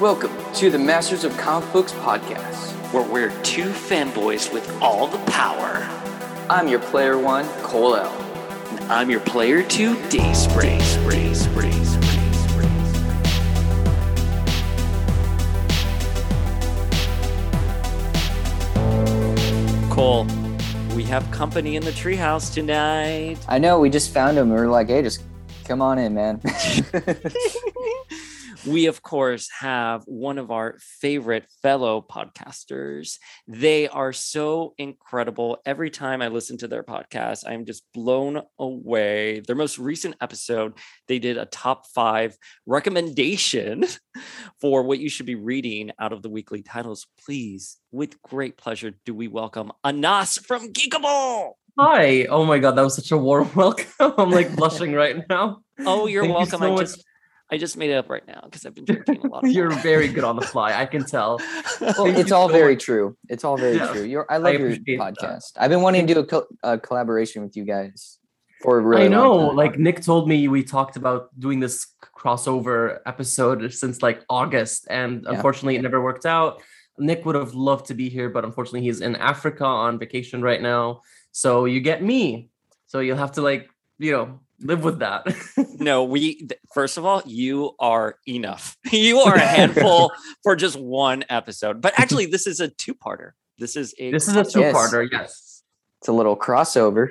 Welcome to the Masters of Comic Books podcast. where we're two fanboys with all the power. I'm your player one, Cole L. And I'm your player two, Dayspring. Spray, spray, spray, spray. Cole, we have company in the treehouse tonight. I know we just found him. We were like, hey, just come on in, man. we of course have one of our favorite fellow podcasters they are so incredible every time i listen to their podcast i'm just blown away their most recent episode they did a top five recommendation for what you should be reading out of the weekly titles please with great pleasure do we welcome anas from geekable Hi. Oh my god, that was such a warm welcome. I'm like blushing right now. oh you're Thank you welcome so i much. just i just made it up right now because i've been drinking a lot of You're very good on the fly. I can tell. well, it's all so very much. true. It's all very Yeah, true. You're, I love your appreciate that. podcast. I've been wanting to do a, co- a collaboration with you guys for a really I know. long time. Like Nick told me we talked about doing this crossover episode since like August, and Yeah. unfortunately it never worked out. Nick would have loved to be here, but unfortunately he's in Africa on vacation right now. So you get me. So you'll have to like, you know, live with that. no we first of all you are enough you are a handful for just one episode but actually this is a two-parter this is a this is a two-parter, yes. it's a little crossover.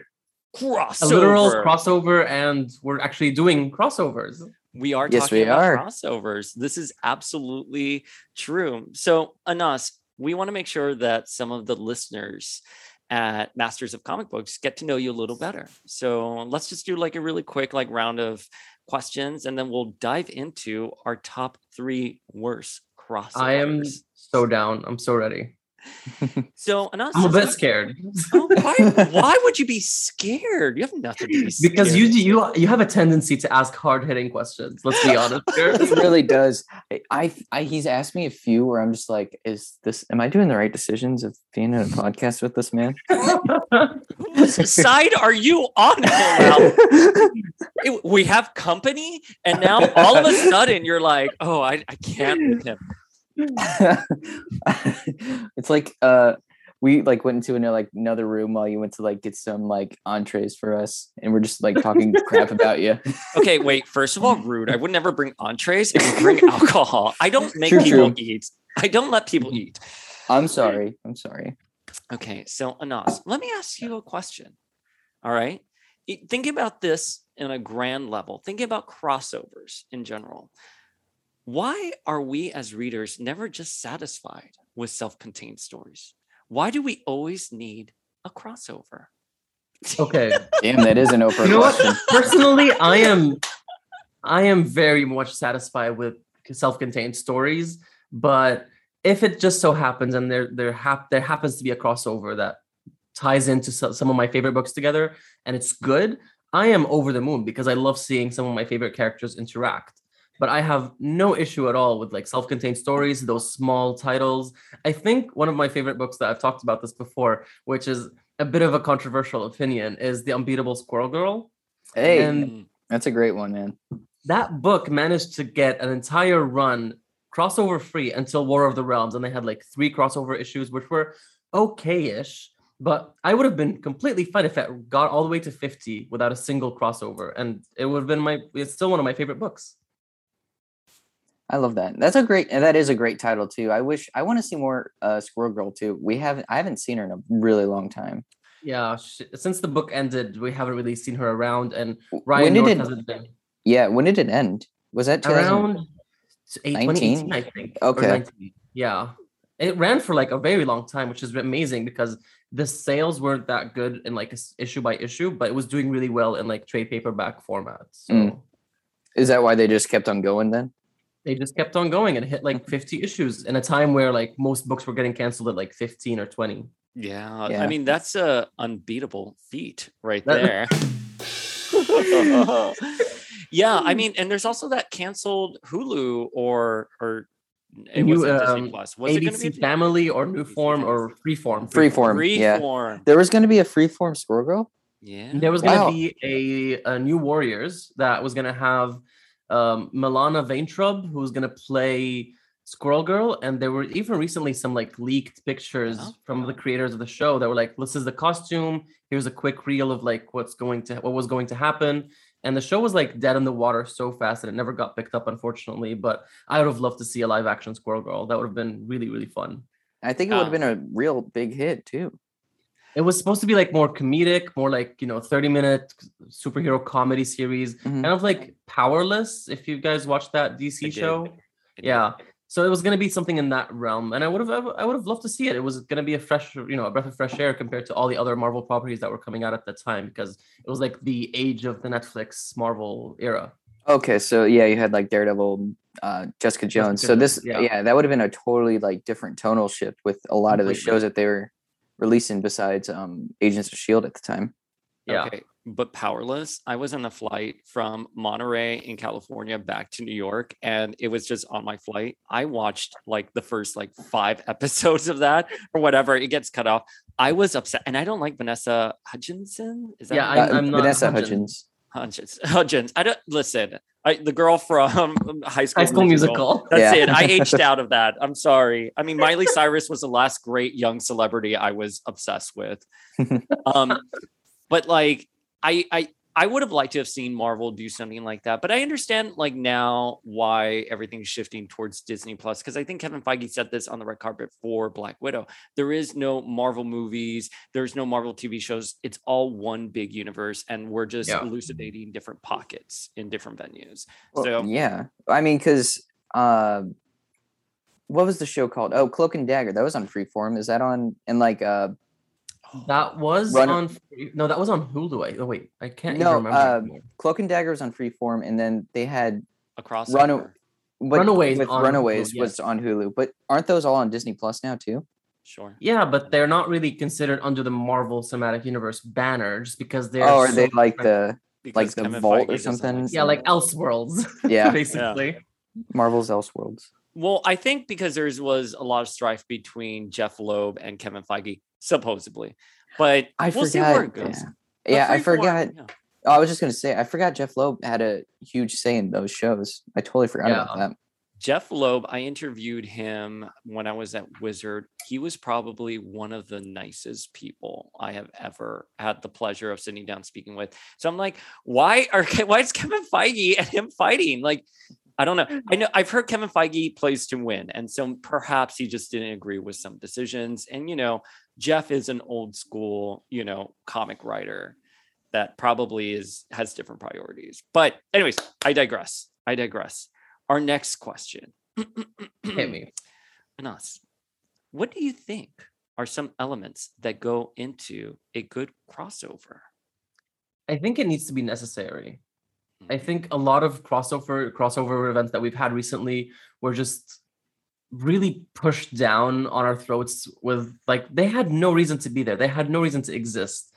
crossover A literal crossover, and we're actually doing crossovers. we are Yes, talking we about are. crossovers this is absolutely true so anas we want to make sure that some of the listeners at masters of comic books get to know you a little better so let's just do like a really quick like round of questions and then we'll dive into our top three worst crossovers I am so down. I'm so ready. So Anas, I'm a bit we- scared Oh, why, why would you be scared? You have nothing to be scared. because you you you have a tendency to ask hard hitting questions. Let's be honest here. It really does. I, I, I, he's asked me a few where I'm just like, is this, am I doing the right decisions of being in a podcast with this man? Whose side are you on? Cole? It- we have company, and now all of a sudden you're like, oh, I, I can't with him. it's like uh we like went into another like another room while you went to like get some like entrees for us and we're just like talking crap about you Okay, wait. First of all, rude. I would never bring entrees. I would bring alcohol. I don't make True, people true. eat. I don't let people eat. i'm sorry i'm sorry Okay, so Anas, let me ask you a question. All right. Think about this in a grand level. Think about crossovers in general. Why are we as readers never just satisfied with self contained stories? Why do we always need a crossover? Okay. damn that is an oprah You know what? question Personally, I am I am very much satisfied with self-contained stories, but if it just so happens and there there hap- there happens to be a crossover that ties into so- some of my favorite books together and it's good, I am over the moon because I love seeing some of my favorite characters interact. But I have no issue at all with like self-contained stories, those small titles. I think one of my favorite books that I've talked about this before, which is a bit of a controversial opinion, is The Unbeatable Squirrel Girl. hey and- that's a great one man That book managed to get an entire run crossover free until War of the Realms, and they had like three crossover issues, which were okay-ish. But I would have been completely fine if it got all the way to 50 without a single crossover. And it would have been my it's still one of my favorite books. I love that that's a great that is a great title too i wish i want to see more uh squirrel girl too we haven't i haven't seen her in a really long time Yeah, sh- since the book ended, we haven't really seen her around, and Ryan when did North it hasn't been yeah when did it end was that 2000 around eight- 19? 2018, I think. Okay. Yeah. It ran for like a very long time, which is amazing because the sales weren't that good in like issue by issue, but it was doing really well in like trade paperback formats. So Mm. is that why they just kept on going then they just kept on going and hit like 50 issues in a time where like most books were getting canceled at like 15 or 20. Yeah, Yeah. I mean that's a unbeatable feat right there. yeah, I mean, and there's also that canceled Hulu or or it New, wasn't Disney um, Plus. Was it going to ABC be Family or New Form or Freeform. freeform Freeform. yeah Freeform? there was going to be a freeform squirrel girl Yeah. There was going to Wow. be a, a new Warriors that was going to have um, Milana Vaintrub, who's going to play Squirrel Girl, and there were even recently some like leaked pictures Yeah. from the creators of the show that were like, "This is the costume. Here's a quick reel of like what's going to what was going to happen." And the show was like dead in the water so fast that it never got picked up, unfortunately. But I would have loved to see a live action Squirrel Girl. That would have been really really fun. I think it would have Um, been a real big hit too. It was supposed to be like more comedic, more like you know, 30 minute superhero comedy series, Mhm. kind of like Powerless. If you guys watched that DC I show, did. yeah. So it was going to be something in that realm, and I would have, I would have loved to see it. It was going to be a fresh, you know, a breath of fresh air compared to all the other Marvel properties that were coming out at that time, because it was like the age of the Netflix Marvel era. Okay, so yeah, you had like Daredevil, uh, Jessica Jones. so this, yeah. yeah. that would have been a totally like different tonal shift with a lot of the shows that they were releasing besides um Agents of Shield at the time. Yeah. Okay, but powerless. I was on a flight from Monterey in California back to New York, and it was just on my flight. I watched like the first like five episodes of that or whatever. It gets cut off. I was upset, and I don't like Vanessa Hutchinson. Is that Yeah, her I'm- Uh, I'm not Vanessa Hudgens. Hudgens. Hutchins. Hutchins. I don't listen. I, the girl from High School, High School Musical. That's Yeah. it. I aged out of that. I'm sorry. I mean, Miley Cyrus was the last great young celebrity I was obsessed with. Um, but like, I I I would have liked to have seen Marvel do something like that. But I understand like now why everything's shifting towards Disney Plus because I think Kevin Feige said this on the red carpet for Black Widow. There is no Marvel movies. There's no Marvel TV shows. It's all one big universe, and we're just Yeah. elucidating different pockets in different venues. Well, so yeah, I mean, because uh, what was the show called? Oh, Cloak and Dagger. That was on Freeform. Is that on? And like, uh, That was Run- on. No, that was on Hulu. I- Oh wait, I can't No, even remember. uh, anymore. Cloak and Dagger was on Freeform, and then they had across Run- what, Runaways with on Hulu, Runaways yes. was on Hulu, but aren't those all on Disney Plus now too? Sure. Yeah, but they're not really considered under the Marvel Cinematic Universe banner just because they're. oh, are so they like different. the like the Kevin vault or Feige doesn't something? Yeah, like Elseworlds. Yeah. basically. Marvel's Elseworlds? Well, I think because there was a lot of strife between Jeff Loeb and Kevin Feige, supposedly. But I we'll forgot. see where it goes. Yeah, yeah I forgot. yeah. Oh, I was just gonna say, I forgot Jeff Loeb had a huge say in those shows. I totally forgot about that. Jeff Loeb, I interviewed him when I was at Wizard. He was probably one of the nicest people I have ever had the pleasure of sitting down speaking with. So I'm like, why are why is Kevin Feige and him fighting? Like, I don't know. I know I've heard Kevin Feige plays to win, and so perhaps he just didn't agree with some decisions. And you know, Jeff is an old school, you know, comic writer that probably is has different priorities. But anyways, I digress. I digress. Our next question. Hit me. Anas, what do you think are some elements that go into a good crossover? I think it needs to be necessary. Hmm. I think a lot of crossover crossover events that we've had recently were just really pushed down on our throats with like they had no reason to be there. They had no reason to exist.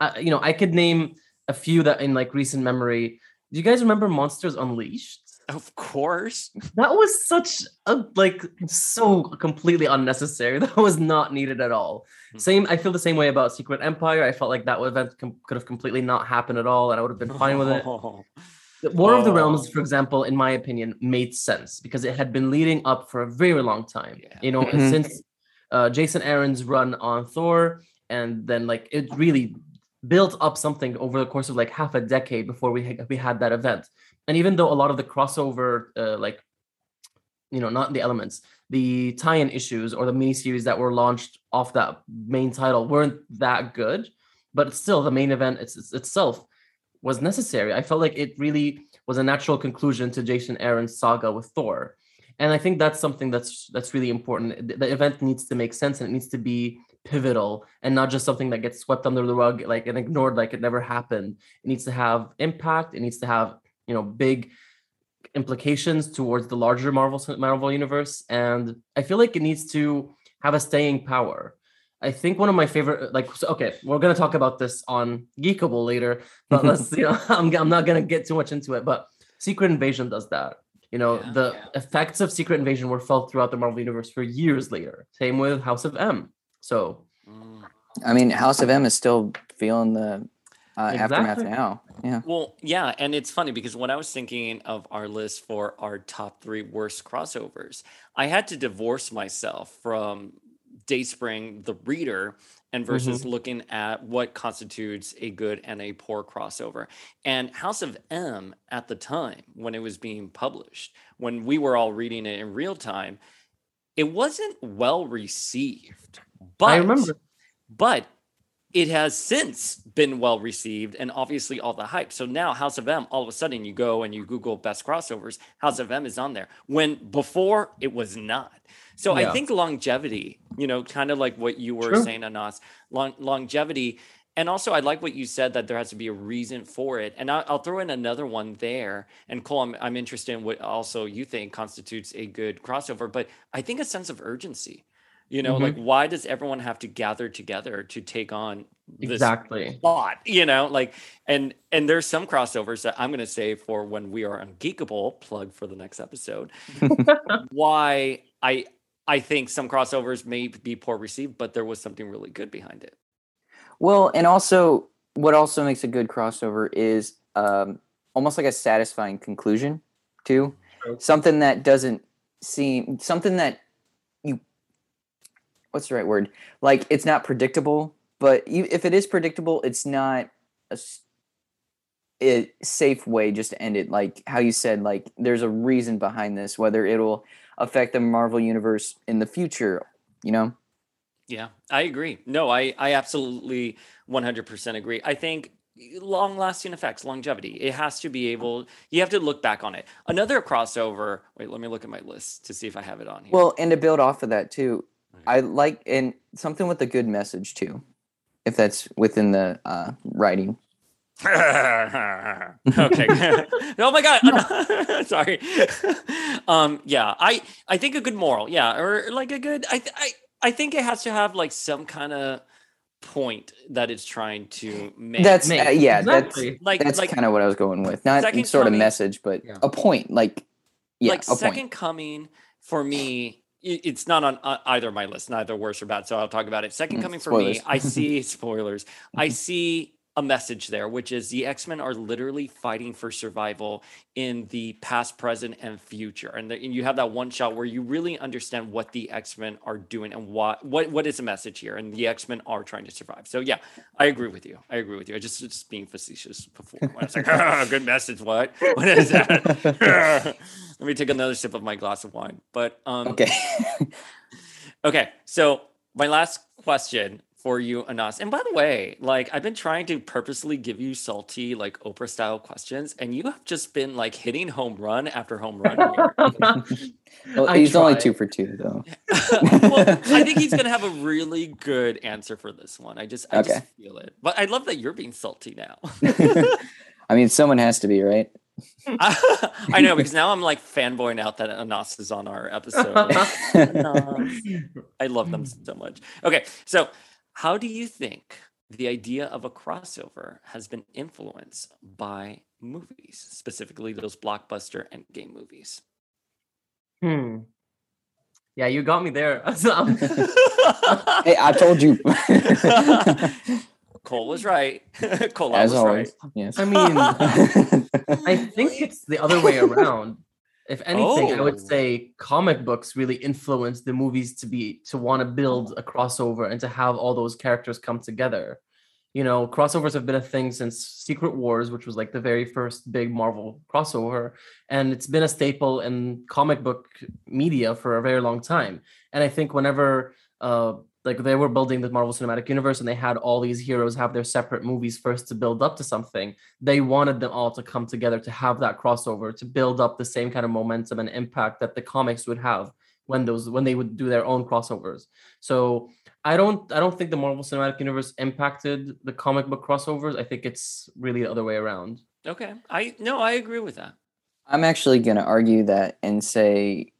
Uh, you know, I could name a few that in like recent memory. Do you guys remember Monsters Unleashed? Of course. That was such a like so completely unnecessary. That was not needed at all. Hmm. Same, I feel the same way about Secret Empire. I felt like that event com- could have completely not happened at all, and I would have been fine with it. The War of the Realms, for Oh. example, in my opinion, made sense because it had been leading up for a very long time. Yeah. You know, Mhm. since uh, Jason Aaron's run on Thor, and then like it really built up something over the course of like half a decade before we had, we had that event. And even though a lot of the crossover, uh, like you know, not the elements, the tie-in issues or the miniseries that were launched off that main title weren't that good, but still the main event it's, it's- itself was necessary. I felt like it really was a natural conclusion to Jason Aaron's saga with Thor. And I think that's something that's that's really important. The- The event needs to make sense and it needs to be pivotal and not just something that gets swept under the rug like and ignored like it never happened. It needs to have impact, it needs to have, you know, big implications towards the larger Marvel Marvel universe and I feel like it needs to have a staying power. I think one of my favorite, like, so, okay, we're gonna talk about this on Geekable later, but let's, you know, I'm, I'm not gonna get too much into it. But Secret Invasion does that. You know, Yeah. the effects of Secret Invasion were felt throughout the Marvel universe for years later. Same with House of M. So Mm. I mean, House of M is still feeling the uh, aftermath Exactly. now. Yeah. Well, yeah, and it's funny because when I was thinking of our list for our top three worst crossovers, I had to divorce myself from Dayspring, the reader, and versus looking at what constitutes a good and a poor crossover. And House of M at the time when it was being published, when we were all reading it in real time, it wasn't well received. But I remember. but it has since been well received and obviously all the hype. So now House of M, all of a sudden you go and you Google best crossovers, House of M is on there when before it was not. So I think longevity, you know, kind of like what you were True. saying, Anas, long, longevity. And also, I like what you said that there has to be a reason for it. And I, I'll throw in another one there. And Cole, I'm, I'm interested in what also you think constitutes a good crossover, but I think a sense of urgency. You know, Mhm. like why does everyone have to gather together to take on this Exactly. lot? You know, like and and there's some crossovers that I'm gonna say for when we are on Geekable, plug for the next episode. why I I think some crossovers may be poor received, but there was something really good behind it. Well, and also what also makes a good crossover is um, almost like a satisfying conclusion too. Something that doesn't seem something that what's the right word? Like it's not predictable, but you, if it is predictable, it's not a safe way just to end it. Like how you said, like there's a reason behind this, whether it'll affect the Marvel universe in the future. You know, Yeah, I agree. No, I I absolutely 100% agree. I think long lasting effects, longevity. It has to be able you have to look back on it. Another crossover. Wait, let me look at my list to see if I have it on here. Well, and to build off of that too. I like and something with a good message too, if that's within the uh, writing. okay. oh my god. Sorry. um yeah, I I think a good moral. Yeah, or like a good I I I think it has to have like some kind of point that it's trying to make. That's Mate, uh, yeah, exactly. like that's that's like kind of what I was going with. Not Second sort of message, but Yeah. a point. Like yeah, like a second point. coming for me i- it's not on uh, either of my list neither worse or bad so i'll talk about it. Second Mm, coming for me i see spoilers. I see a message there which is the x-men are literally fighting for survival in the past present and future. And, the, and you have that one shot where you really understand what the x-men are doing and what what what is the message here and the x-men are trying to survive. So yeah i agree with you. I agree with you. I just just being facetious before. I was like ah, good message what? What is that? Let me take another sip of my glass of wine. But um Okay. Okay, so my last question for you, Anas. And by the way, like I've been trying to purposely give you salty, like Oprah style questions, and you have just been like hitting home run after home run well, I he's only two for two though. well, I think he's gonna have a really good answer for this one. I just, I just feel it. But I love that you're being salty now. I mean, someone has to be right. I know because now I'm like fanboying out that Anas is on our episode. I love them so much. Okay, so how do you think the idea of a crossover has been influenced by movies, specifically those blockbuster and game movies? Hmm. Yeah, you got me there. Hey, I told you. Cole was right. Cole As was always. right. Yes. I mean, I think it's the other way around. If anything, I Oh. would say comic books really influence the movies to be to want to build a crossover and to have all those characters come together. You know, crossovers have been a thing since Secret Wars, which was like the very first big Marvel crossover, and it's been a staple in comic book media for a very long time. And I think whenever uh like they were building the Marvel Cinematic Universe and they had all these heroes have their separate movies first to build up to something, they wanted them all to come together to have that crossover to build up the same kind of momentum and impact that the comics would have when those when they would do their own crossovers. So I don't I don't think the Marvel Cinematic Universe impacted the comic book crossovers. I think it's really the other way around. Okay, I no, I agree with that. I'm actually going to argue that and say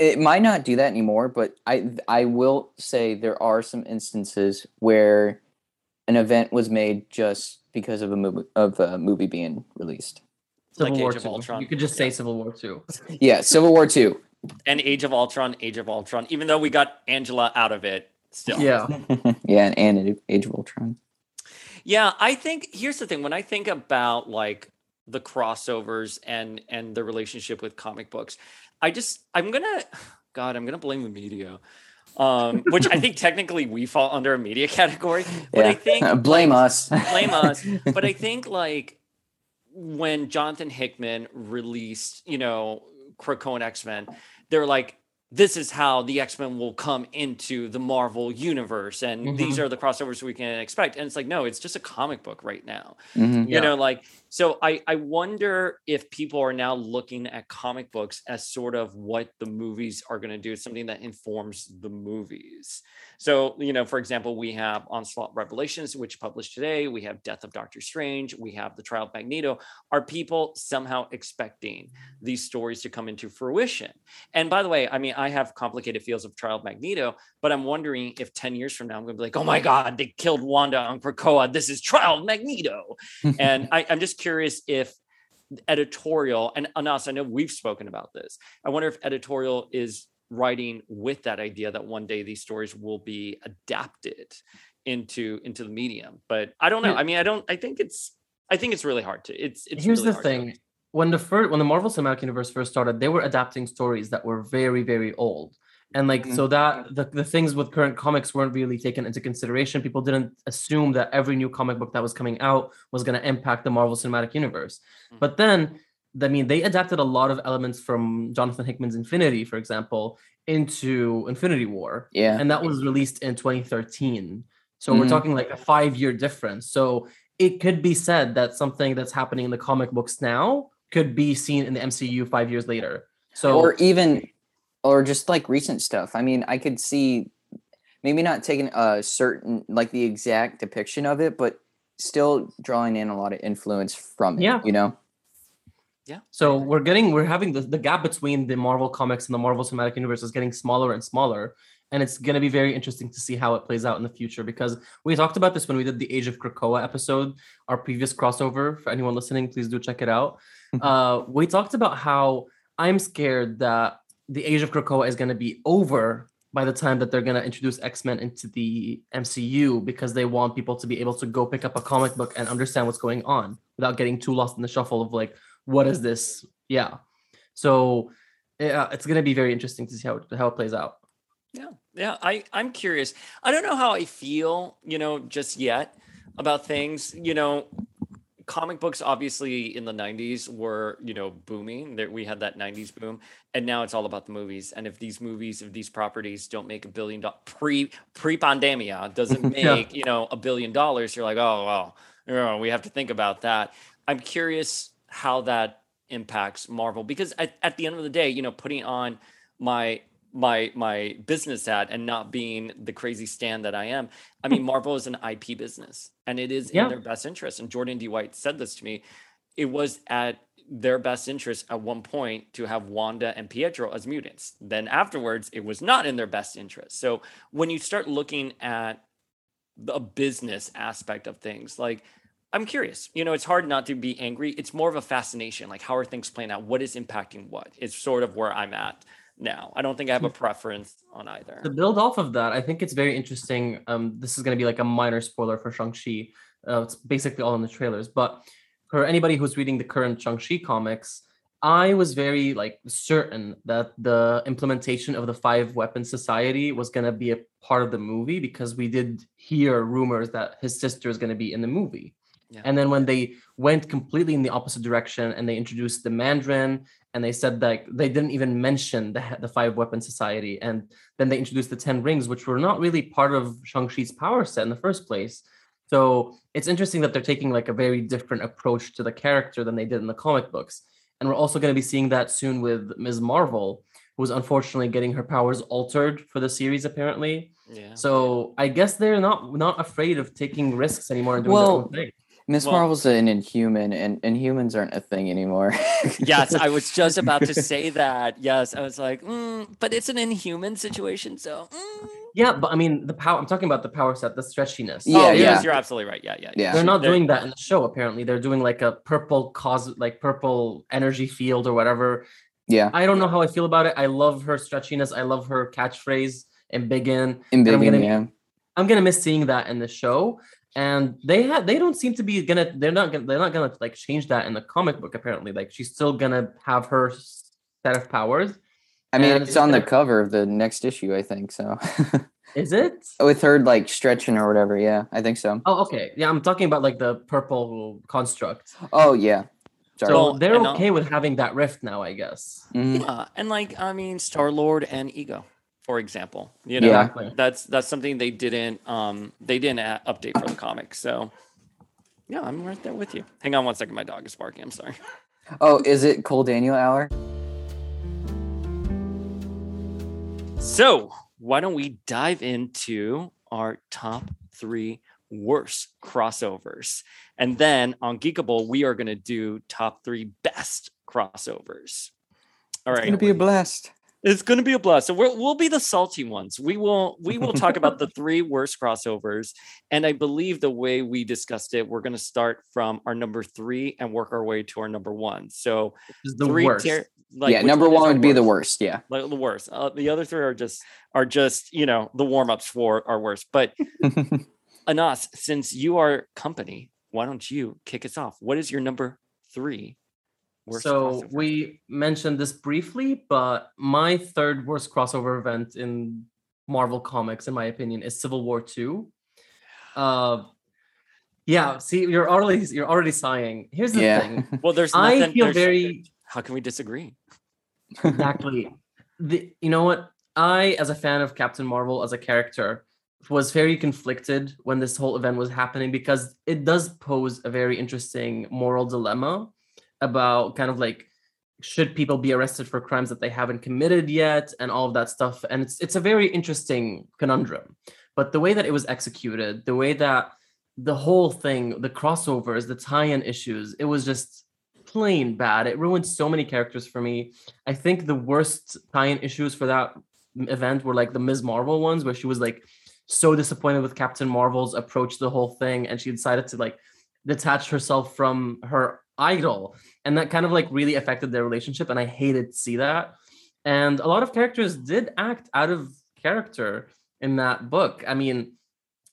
it might not do that anymore, but I I will say there are some instances where an event was made just because of a movie of a movie being released. Like Civil War Age of 2. Ultron. You could just say Civil War 2. Yeah, Civil War Two. And Age of Ultron, Age of Ultron. Even though we got Angela out of it, still. Yeah. yeah, and, and Age of Ultron. Yeah, I think here's the thing. When I think about like the crossovers and and the relationship with comic books, I just I'm gonna God, I'm gonna blame the media. Um, which I think technically we fall under a media category. But I think blame like, us. blame us. But I think like when Jonathan Hickman released, you know, Krakoa and X-Men, they're like, this is how the X-Men will come into the Marvel universe, and these are the crossovers we can expect. And it's like, no, it's just a comic book right now. Mhm. You Yeah. know, like so I I wonder if people are now looking at comic books as sort of what the movies are going to do, something that informs the movies. So, you know, for example, we have Onslaught Revelations, which published today. We have Death of Doctor Strange. We have The Trial of Magneto. Are people somehow expecting these stories to come into fruition? And by the way, I mean, I have complicated feels of Trial of Magneto, but I'm wondering if 10 years from now, I'm going to be like, oh my God, they killed Wanda on Krakoa. This is Trial of Magneto. and I, I'm just curious if editorial, and Anas, I know we've spoken about this. I wonder if editorial is writing with that idea that one day these stories will be adapted into into the medium. But I don't know. Hmm. I mean, I don't. I think it's. I think it's really hard to. It's. it's Here's really the hard to- thing. When the first when the Marvel Cinematic Universe first started, they were adapting stories that were very, very old. And like Mhm. so that the, the things with current comics weren't really taken into consideration. People didn't assume that every new comic book that was coming out was going to impact the Marvel Cinematic Universe. Mhm. But then I mean they adapted a lot of elements from Jonathan Hickman's Infinity, for example, into Infinity War Yeah. and that was released in 2013 so we're Mhm. talking like a five year difference so it could be said that something that's happening in the comic books now could be seen in the mcu five years later so or even or just like recent stuff i mean i could see maybe not taking a certain like the exact depiction of it but still drawing in a lot of influence from it Yeah. you know Yeah. so we're getting we're having the, the gap between the marvel comics and the marvel cinematic universe is getting smaller and smaller and it's going to be very interesting to see how it plays out in the future because we talked about this when we did the age of krakoa episode our previous crossover for anyone listening please do check it out uh, we talked about how i'm scared that the age of krakoa is going to be over by the time that they're going to introduce x-men into the mcu because they want people to be able to go pick up a comic book and understand what's going on without getting too lost in the shuffle of like what is this yeah so yeah, it's going to be very interesting to see how it, how it plays out Yeah, yeah. I I'm curious. I don't know how I feel, you know, just yet about things. You know, comic books obviously in the 90s were, you know, booming. That we had that 90s boom, and now it's all about the movies. And if these movies, if these properties don't make a billion dollars pre pre pandemia doesn't make, Yeah. you know, a billion dollars, you're like, oh well, you know, we have to think about that. I'm curious how that impacts Marvel because at, at the end of the day, you know, putting on my my my business at and not being the crazy stand that I am. I mean, hmm. Marvel is an IP business and it is Yeah. in their best interest. And Jordan D. White said this to me. It was at their best interest at one point to have Wanda and Pietro as mutants. Then afterwards, it was not in their best interest. So when you start looking at the business aspect of things, like I'm curious. You know, it's hard not to be angry. It's more of a fascination. Like, how are things playing out? What is impacting what? It's sort of where I'm at now. I don't think I have a preference on either. to build off of that, I think it's very interesting. Um, this is going to be like a minor spoiler for Shang-Chi. Uh, it's basically all in the trailers. But for anybody who's reading the current Shang-Chi comics, I was very like certain that the implementation of the five weapon society was going to be a part of the movie because we did hear rumors that his sister is going to be in the movie. Yeah. And then when they went completely in the opposite direction and they introduced the Mandarin and they said that they didn't even mention the, the five weapon society. And then they introduced the 10 rings which were not really part of shang-chi's power set in the first place. So it's interesting that they're taking like a very different approach to the character than they did in the comic books. And we're also going to be seeing that soon with ms. Marvel who's unfortunately getting her powers altered for the series apparently. Yeah. so i guess they're not not afraid of taking risks anymore and doing Well, their own thing miss Well- marvel's an inhuman and and humans aren't a thing anymore yes, I was just about to say that. Yes, I was like, mm, but it's an inhuman situation, so. mm. yeah but i mean the power i'm talking about the power set the stretchiness Yeah, oh, yeah. yes, you're absolutely right. Yeah, yeah. Yeah. they're not They're- doing that in the show apparently they're doing like a purple cause like purple energy field or whatever yeah i don't know how i feel about it i love her stretchiness i love her catchphrase embiggen in And I'm big gonna- yeah i'm gonna miss seeing that in the show and they had they don't seem to be gonna they're not gonna they're not gonna like change that in the comic book apparently like she's still gonna have her set of powers I mean, And it's on the cover of the next issue, I think. So is it with her like stretching or whatever. Yeah, I think so. oh okay yeah i'm talking about like the purple construct Oh yeah. Sorry. so they're uh, okay with having that rift now i guess Mhm. Yeah, and like I mean, Star Lord and Ego, for example. You know, Yeah. That's that's something they didn't um they didn't a- update for the comic. So yeah, I'm right there with you. Hang on one second, my dog is barking. I'm sorry. Oh, is it Cole Daniel hour? So why don't we dive into our top three worst crossovers, and then on Geekable we are going to do top three best crossovers. All It's right. gonna be a blast. It's going to be a blast. So we'll, we'll be the salty ones. We will we will talk about the three worst crossovers, and I believe the way we discussed it, we're going to start from our number three and work our way to our number one. So the three worst tier- like, yeah, number one would be the worst. Yeah. Like the worst. Uh, the other three are just are just you know the warm ups for our worst. But Anas, since you are company, why don't you kick us off? What is your number three? Worst so crossover? we mentioned this briefly, but my third worst crossover event in Marvel Comics, in my opinion, is Civil War Two. Uh, yeah. See, you're already you're already sighing. Here's the yeah. thing. well, there's I nothing. feel there's- very How can we disagree? exactly. the you know what? I, as a fan of Captain Marvel as a character, was very conflicted when this whole event was happening because it does pose a very interesting moral dilemma about kind of like should people be arrested for crimes that they haven't committed yet and all of that stuff. And it's it's a very interesting conundrum. But the way that it was executed the way that the whole thing the crossovers the tie-in issues it was just plain bad. It ruined so many characters for me. I think the worst tie-in issues for that event were like the ms. Marvel ones where she was like so disappointed with captain marvel's approach to the whole thing and she decided to like detach herself from her idol and that kind of like really affected their relationship and i hated to see that. And a lot of characters did act out of character in that book. I mean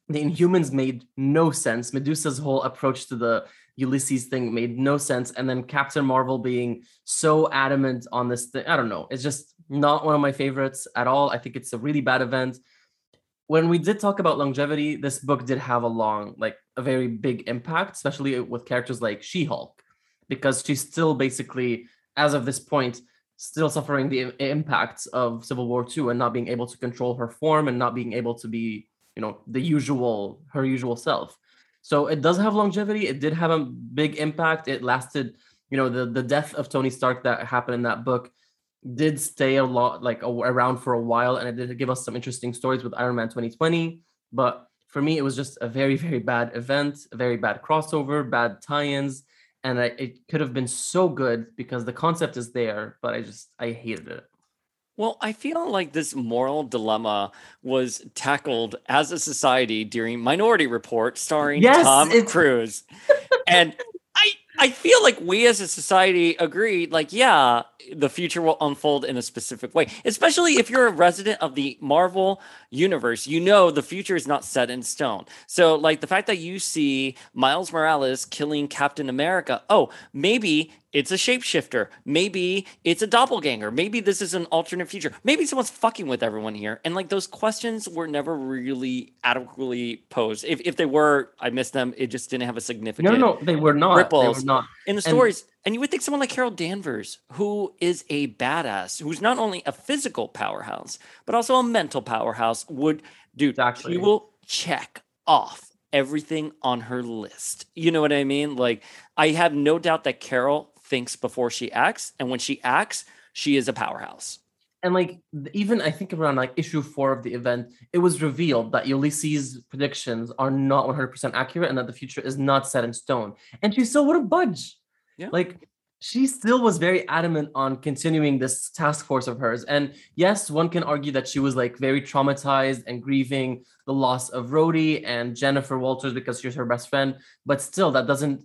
the inhumans made no sense. Medusa's whole approach to the ulysses thing made no sense. And then captain marvel being so adamant on this thing i don't know. It's just not one of my favorites at all. I think it's a really bad event. When we did talk about longevity this book did have a long like a very big impact especially with characters like she-hulk because she's still basically, as of this point, still suffering the impacts of Civil War II and not being able to control her form and not being able to be, you know, the usual, her usual self. So it does have longevity. It did have a big impact. It lasted, you know, the, the death of Tony Stark that happened in that book did stay a lot like a, around for a while and it did give us some interesting stories with Iron Man 2020. But for me, it was just a very, very bad event, a very bad crossover, bad tie-ins and I, it could have been so good because the concept is there, but I just I hated it. Well, I feel like this moral dilemma was tackled as a society during Minority Report, starring Yes, Tom Cruise, and I feel like we as a society agree, like, yeah, the future will unfold in a specific way. Especially if you're a resident of the Marvel universe, you know the future is not set in stone. So, like the fact that you see Miles Morales killing Captain America, oh, maybe it's a shapeshifter. Maybe it's a doppelganger. Maybe this is an alternate future. Maybe someone's fucking with everyone here. And like those questions were never really adequately posed. If, if they were, I missed them. It just didn't have a significant no, no, they were not. They Ripples. were not. in the stories. And you would think someone like Carol Danvers, who is a badass, who's not only a physical powerhouse, but also a mental powerhouse, would dude, Exactly. she will check off everything on her list. You know what I mean? Like, I have no doubt that Carol thinks before she acts, and when she acts, she is a powerhouse. And like even I think around like issue four of the event, it was revealed that Ulysses' predictions are not 100% accurate and that the future is not set in stone. And she still wouldn't budge. Yeah. Like she still was very adamant on continuing this task force of hers. And yes, one can argue that she was like very traumatized and grieving the loss of Rhodey and Jennifer Walters because she's her best friend. But still, that doesn't,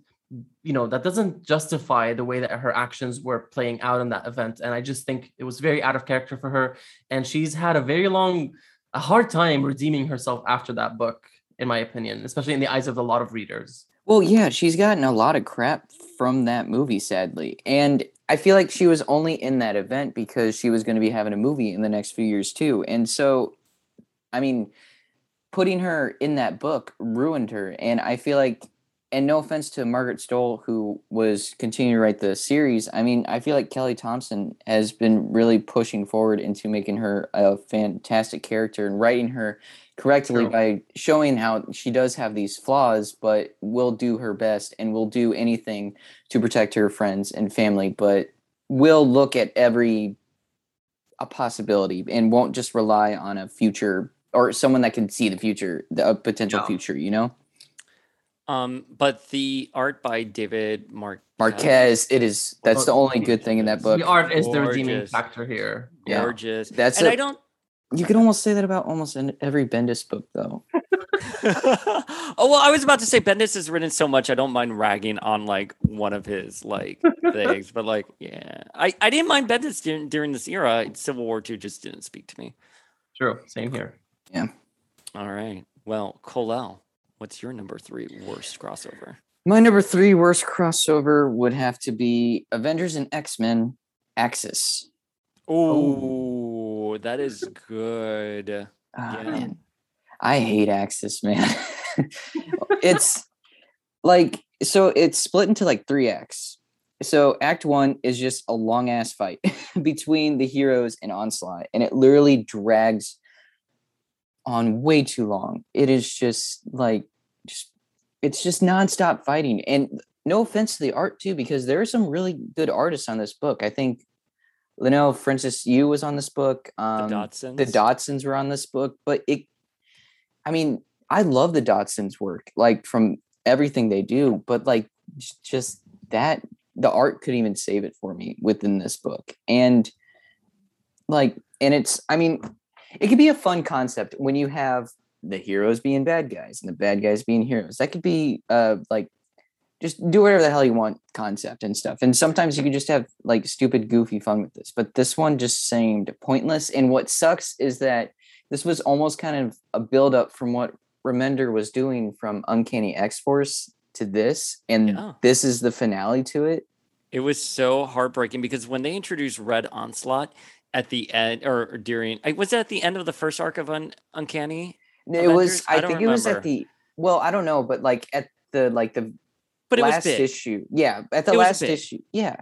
you know, that doesn't justify the way that her actions were playing out in that event. And I just think it was very out of character for her. And she's had a very long, a hard time redeeming herself after that book. in my opinion, especially in the eyes of a lot of readers. Well, yeah, she's gotten a lot of crap from that movie, sadly. And I feel like she was only in that event because she was going to be having a movie in the next few years, too. And so, I mean, putting her in that book ruined her. And I feel like, and no offense to Margaret Stohl, who was continuing to write the series, I mean, I feel like Kelly Thompson has been really pushing forward into making her a fantastic character and writing her correctly by showing how she does have these flaws, but will do her best and will do anything to protect her friends and family, but will look at every a possibility and won't just rely on a future or someone that can see the future, the a potential Yeah. future, you know? Um, but the art by David Marquez, Marquez, it is that's the only good thing in that book. The art is the redeeming Gorgeous. factor here. Yeah. gorgeous. That's and a- I don't. You can almost say that about almost in every Bendis book though. oh well, I was about to say Bendis has written so much. I don't mind ragging on like one of his like things, but like yeah, I I didn't mind Bendis during, during this era. Civil War Two just didn't speak to me. True. Same here. Yeah. All right, well, Colel, what's your number three worst crossover? My number three worst crossover would have to be Avengers and X-Men Axis. Oh, that is good. Ah, Yeah. man. I hate Axis, man. it's like so it's split into like three acts. So act one is just a long ass fight between the heroes and Onslaught, and it literally drags on way too long. It is just like it's just nonstop fighting. And no offense to the art too, because there are some really good artists on this book. I think Leinil Francis Yu was on this book. The Um, Dodsons. the Dodsons were on this book, but it, I mean, I love the Dodsons' work, like from everything they do, but like just that the art could even save it for me within this book. And like, and it's, I mean, it could be a fun concept when you have the heroes being bad guys and the bad guys being heroes. That could be uh like just do whatever the hell you want concept and stuff. And sometimes you can just have like stupid, goofy fun with this. But this one just seemed pointless. And what sucks is that this was almost kind of a build up from what Remender was doing from Uncanny X Force to this. And Yeah. this is the finale to it. It was so heartbreaking because when they introduced Red Onslaught at the end or during, I- was it at the end of the first arc of Un- Uncanny? It was I I, think it was at the well, I don't know, but like at the like the But it was last big. issue. Yeah, at the It last issue. Yeah,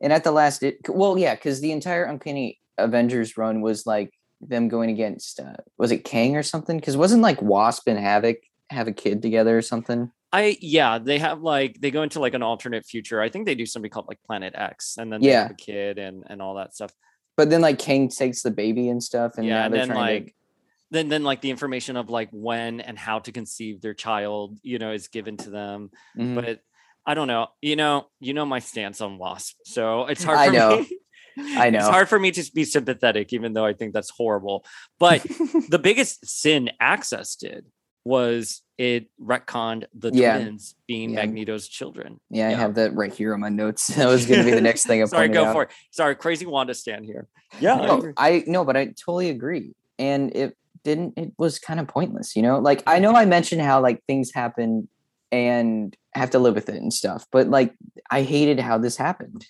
and at the last, it, well, yeah, because the entire Uncanny Avengers run was like them going against uh, was it Kang or something? Because wasn't like Wasp and Havoc have a kid together or something? I yeah, they have like they go into like an alternate future. I think they do something called like Planet X, and then they have Yeah. a kid and and all that stuff. But then like Kang takes the baby and stuff, and yeah, and then trying like then then like the information of like when and how to conceive their child, you know, is given to them. Mhm. But I don't know. You know, you know my stance on Wasp, so it's hard. I for know. Me. I know. It's hard for me to be sympathetic, even though I think that's horrible. But the biggest sin Axis did was it retconned the Yeah. twins being Yeah. Magneto's children. yeah, I have that right here on my notes. That was going to be the next thing I Sorry, go out. for it. Sorry, crazy Wanda stand here. Yeah, I no. I no, but I totally agree. And it didn't. It was kind of pointless, you know. Like I know I mentioned how like things happen and have to live with it and stuff, but like I hated how this happened.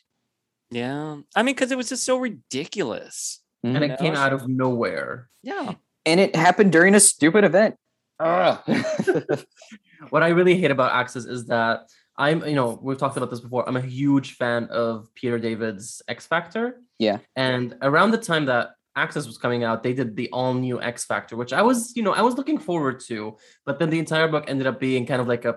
yeah. I mean, because it was just so ridiculous. And Mhm. it came out of nowhere. Yeah. and it happened during a stupid event. Oh, what I really hate about Axis is that I'm, you know, we've talked about this before. I'm a huge fan of Peter David's X Factor. Yeah. And around the time that Axis was coming out, they did the all new X Factor, which I was, you know, I was looking forward to. But then the entire book ended up being kind of like a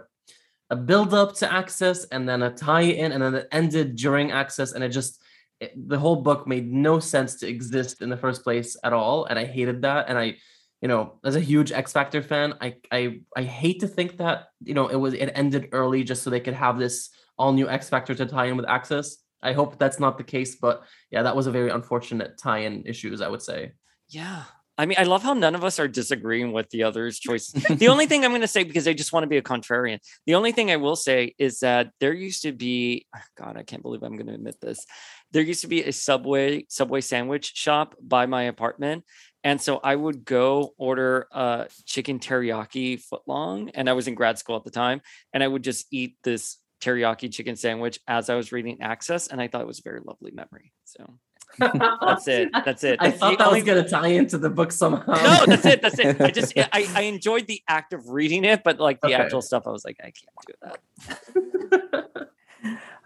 a build up to Axis and then a tie in, and then it ended during Axis, and it just it, the whole book made no sense to exist in the first place at all, and I hated that. And I, you know, as a huge X Factor fan, I I I hate to think that you know it was it ended early just so they could have this all new X Factor to tie in with Axis. I hope that's not the case, but yeah, that was a very unfortunate tie-in issues, I would say. Yeah. I mean, I love how none of us are disagreeing with the other's choice. the only thing I'm going to say, because I just want to be a contrarian, the only thing I will say is that there used to be, ah, God, I can't believe I'm going to admit this. There used to be a Subway Subway sandwich shop by my apartment, and so I would go order a chicken teriyaki footlong, and I was in grad school at the time, and I would just eat this teriyaki chicken sandwich as I was reading Axis, and I thought it was a very lovely memory. So that's it. That's it. I thought that was gonna tie into the book somehow. no, that's it. That's it. I just I, I enjoyed the act of reading it, but like the Okay. actual stuff, I was like, I can't do that.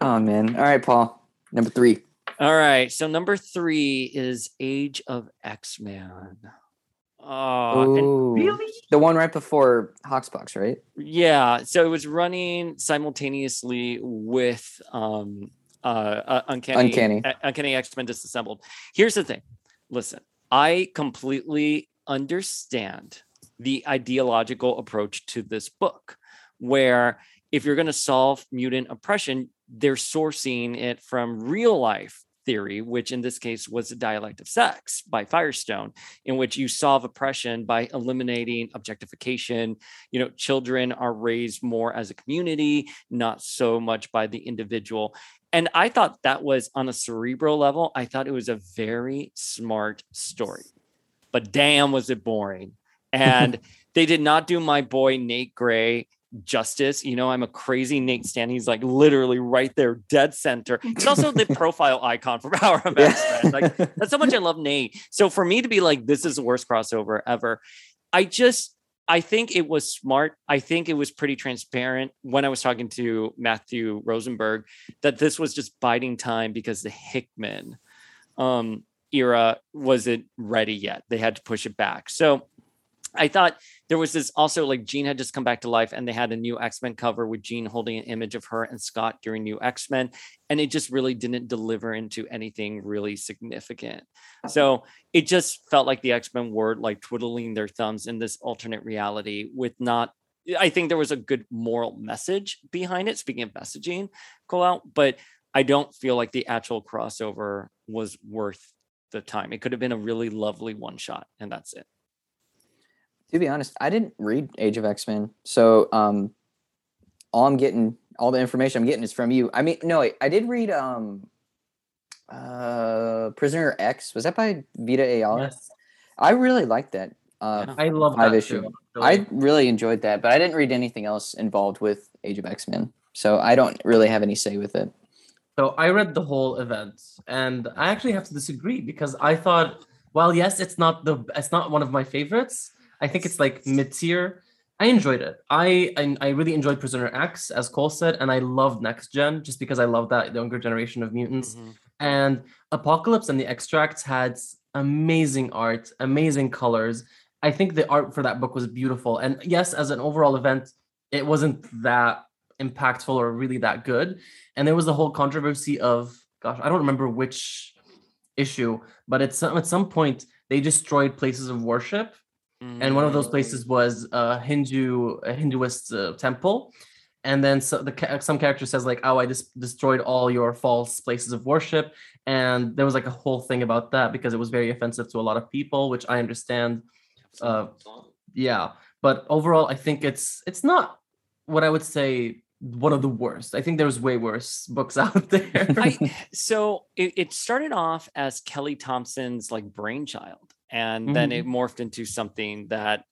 Oh man. All right, Paul. Number three. All right. So number three is Age of X Men. Oh, Ooh. really? The one right before HoX/PoX, right? yeah. So it was running simultaneously with um uh, uh Uncanny Uncanny. uh, Uncanny X Men Disassembled. Here's the thing. Listen, I completely understand the ideological approach to this book, where if you're going to solve mutant oppression, they're sourcing it from real life theory, which in this case was the dialectic of sex by Firestone, in which you solve oppression by eliminating objectification. You know, children are raised more as a community, not so much by the individual. And I thought that was on a cerebral level, I thought it was a very smart story. But damn, was it boring. And they did not do my boy Nate Gray justice. You know, I'm a crazy Nate Stan. He's like literally right there, dead center. He's also the profile icon for Power of X-Men. Like that's how much I love Nate. So for me to be like, this is the worst crossover ever, I just I think it was smart. I think it was pretty transparent when I was talking to Matthew Rosenberg that this was just biding time because the Hickman um, era wasn't ready yet. They had to push it back. So I thought there was this also like Jean had just come back to life and they had a new X-Men cover with Jean holding an image of her and Scott during new X-Men. And it just really didn't deliver into anything really significant. Uh-huh. So it just felt like the X-Men were like twiddling their thumbs in this alternate reality with not I think there was a good moral message behind it. Speaking of messaging, call out, but I don't feel like the actual crossover was worth the time. It could have been a really lovely one shot, and that's it. To be honest, I didn't read Age of X Men, so um, all I'm getting, all the information I'm getting is from you. I mean, no, I, I did read um, uh, Prisoner X. Was that by Vita Ayala? Yes. I really liked that. Uh, I love Five that issue. too, I really enjoyed that, but I didn't read anything else involved with Age of X Men, so I don't really have any say with it. So I read the whole event, and I actually have to disagree because I thought, well, yes, it's not the it's not one of my favorites. I think it's like mid tier. I enjoyed it. I, I I really enjoyed Prisoner X, as Cole said, and I loved Next Gen just because I love that younger generation of mutants. Mhm. And Apocalypse and the X-Tracts had amazing art, amazing colors. I think the art for that book was beautiful. And yes, as an overall event, it wasn't that impactful or really that good. And there was the whole controversy of, gosh, I don't remember which issue, but at some, at some point they destroyed places of worship. And one of those Mm. places was a Hindu, a Hinduist uh, temple. And then so the, some character says like, "Oh, I just destroyed all your false places of worship," and there was like a whole thing about that because it was very offensive to a lot of people, which I understand. Uh, yeah, but overall, I think it's it's not what I would say one of the worst. I think there's way worse books out there. I, so it, it started off as Kelly Thompson's like brainchild, and then it morphed into something that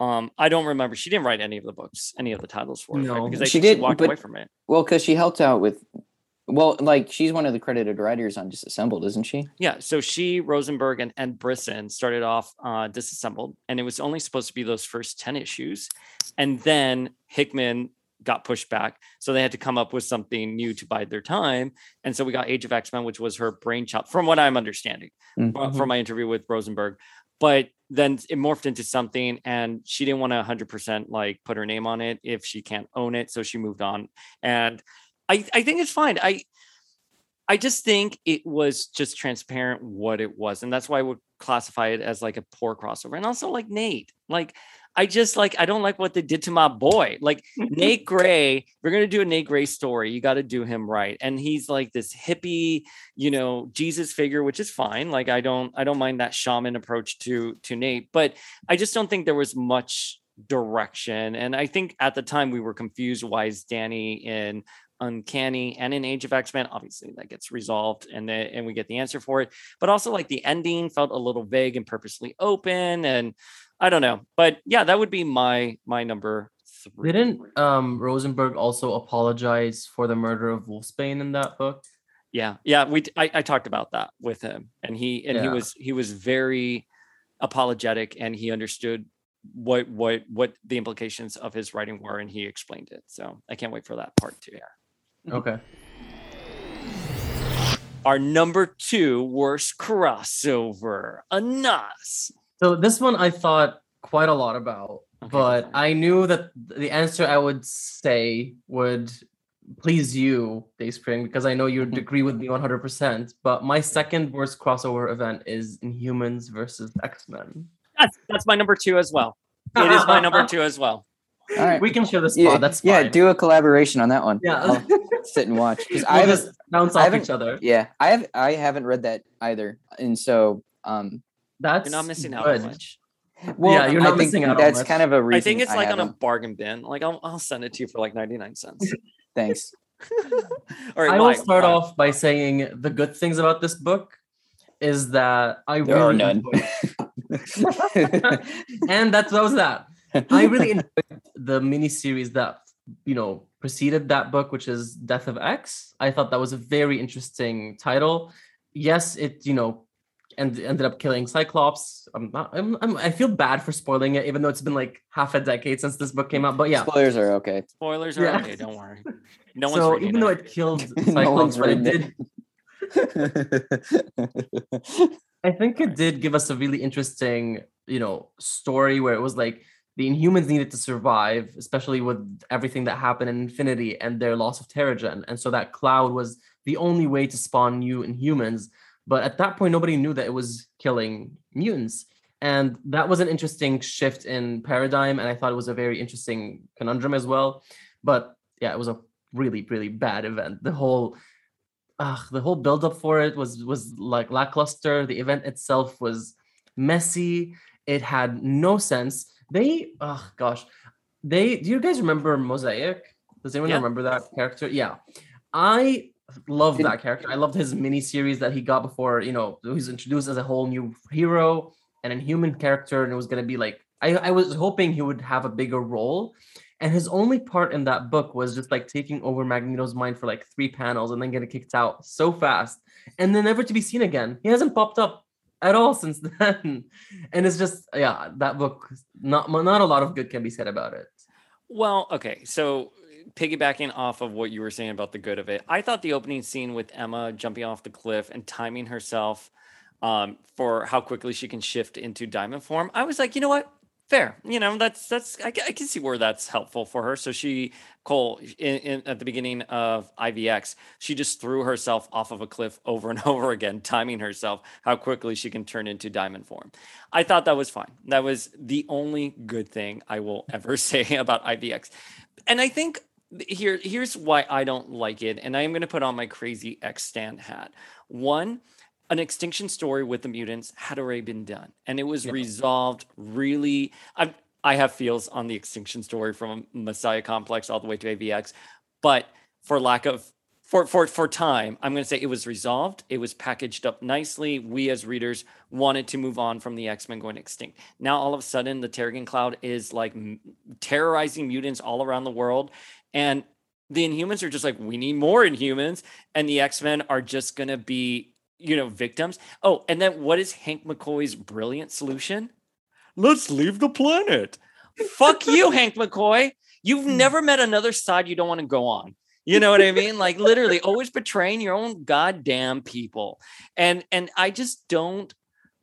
um I don't remember. She didn't write any of the books, any of the titles for it, right? No. because I She think she did, walked but- away from it. Well, because she helped out with, well, like she's one of the credited writers on Disassembled, isn't she? Yeah, so she, Rosenberg, and, and Brisson started off uh, disassembled, and it was only supposed to be those first 10 issues. And then Hickman got pushed back. So they had to come up with something new to bide their time. And so we got Age of X Men, which was her brainchild, from what I'm understanding Mm. uh, from my interview with Rosenberg. But then it morphed into something, and she didn't want to 100% like put her name on it if she can't own it. So she moved on. And I, I think it's fine. I, I just think it was just transparent what it was. And that's why I would classify it as like a poor crossover. And also like Nate, like I just like I don't like what they did to my boy. Like Nate Gray, you're gonna do a Nate Gray story, you got to do him right. And he's like this hippie, you know, Jesus figure, which is fine. Like I don't I don't mind that shaman approach to to Nate, but I just don't think there was much direction. And I think at the time we were confused why is Danny in uncanny and in age of x-men obviously that gets resolved and then and we get the answer for it but also like the ending felt a little vague and purposely open and i don't know but yeah that would be my my number three Didn't um Rosenberg also apologize for the murder of Wolfsbane in that book? yeah yeah we I, I talked about that with him and he and he was he was very apologetic and he understood what what what the implications of his writing were and he explained it so i can't wait for that part to air. Okay. our number two worst crossover anas So this one I thought quite a lot about, Okay, but for. I knew that the answer I would say would please you, Dayspring, because I know you'd Mhm. agree with me 100%. But my second worst crossover event is Inhumans versus X-Men. that's, that's my number two as well it is my number two as well All right. We can share this. yeah, That's yeah. Do a collaboration on that one. Yeah. I'll sit and watch because we'll I haven't. just bounce I off haven't- each other. Yeah, I have. I haven't read that either, and so um. That's you're not missing out good. much Well, Yeah, you're I not think missing out on That's much. kind of a reason. i think it's like on a bargain bin like I'll, I'll send it to you for like 99 cents Thanks. all right I will Mike, start Mike. off by saying the good things about this book is that I There really are none. and that's that was that. I really enjoyed the mini series that you know preceded that book, which is Death of X. I thought that was a very interesting title. Yes, it you know and ended up killing Cyclops. I'm not. I'm, I'm, I feel bad for spoiling it, even though it's been like half a decade since this book came out. But yeah, Spoilers are okay. spoilers are Yeah. okay don't worry no one's so reading even though it. it killed Cyclops, one's but it did. I think it did give us a really interesting, you know, story where it was like the Inhumans needed to survive, especially with everything that happened in Infinity and their loss of Terrigen. And so that cloud was the only way to spawn new Inhumans. But at that point, nobody knew that it was killing mutants. And that was an interesting shift in paradigm. And I thought it was a very interesting conundrum as well. But yeah, it was a really, really bad event. The whole uh, the whole build up for it was was like lackluster. The event itself was messy. It had no sense. They, oh gosh, they. Do you guys remember Mosaic? Does anyone Yeah. remember that character? Yeah, I love Did- that character. I loved his mini series that he got before. You know, he was introduced as a whole new hero and a human character, and it was gonna be like I, I was hoping he would have a bigger role. And his only part in that book was just like taking over Magneto's mind for like three panels and then getting kicked out so fast and then never to be seen again. He hasn't popped up at all since then. And it's just, yeah, that book, not, not a lot of good can be said about it. Well, okay. So piggybacking off of what you were saying about the good of it, I thought the opening scene with Emma jumping off the cliff and timing herself um, for how quickly she can shift into diamond form, I was like, you know what? Fair. You know, that's that's I, I can see where that's helpful for her. So she Cole in, in at the beginning of IVX, she just threw herself off of a cliff over and over again, timing herself how quickly she can turn into diamond form. I thought that was fine. That was the only good thing I will ever say about IVX. And I think th- here here's why I don't like it. And I am going to put on my crazy X stand hat. One, an extinction story with the mutants had already been done, and it was Yeah. resolved really. I I have feels on the extinction story from Messiah Complex all the way to AVX, but for lack of for for for time, I'm going to say it was resolved. It was packaged up nicely. We as readers wanted to move on from the X Men going extinct. Now all of a sudden, the Terrigen Cloud is like terrorizing mutants all around the world, and the Inhumans are just like, we need more Inhumans, and the X Men are just going to be you know victims. Oh, and then what is Hank McCoy's brilliant solution? Let's leave the planet. Fuck you, Hank McCoy. You've hmm. never met another side you don't want to go on. You know what I mean? Like literally always betraying your own goddamn people. And and I just don't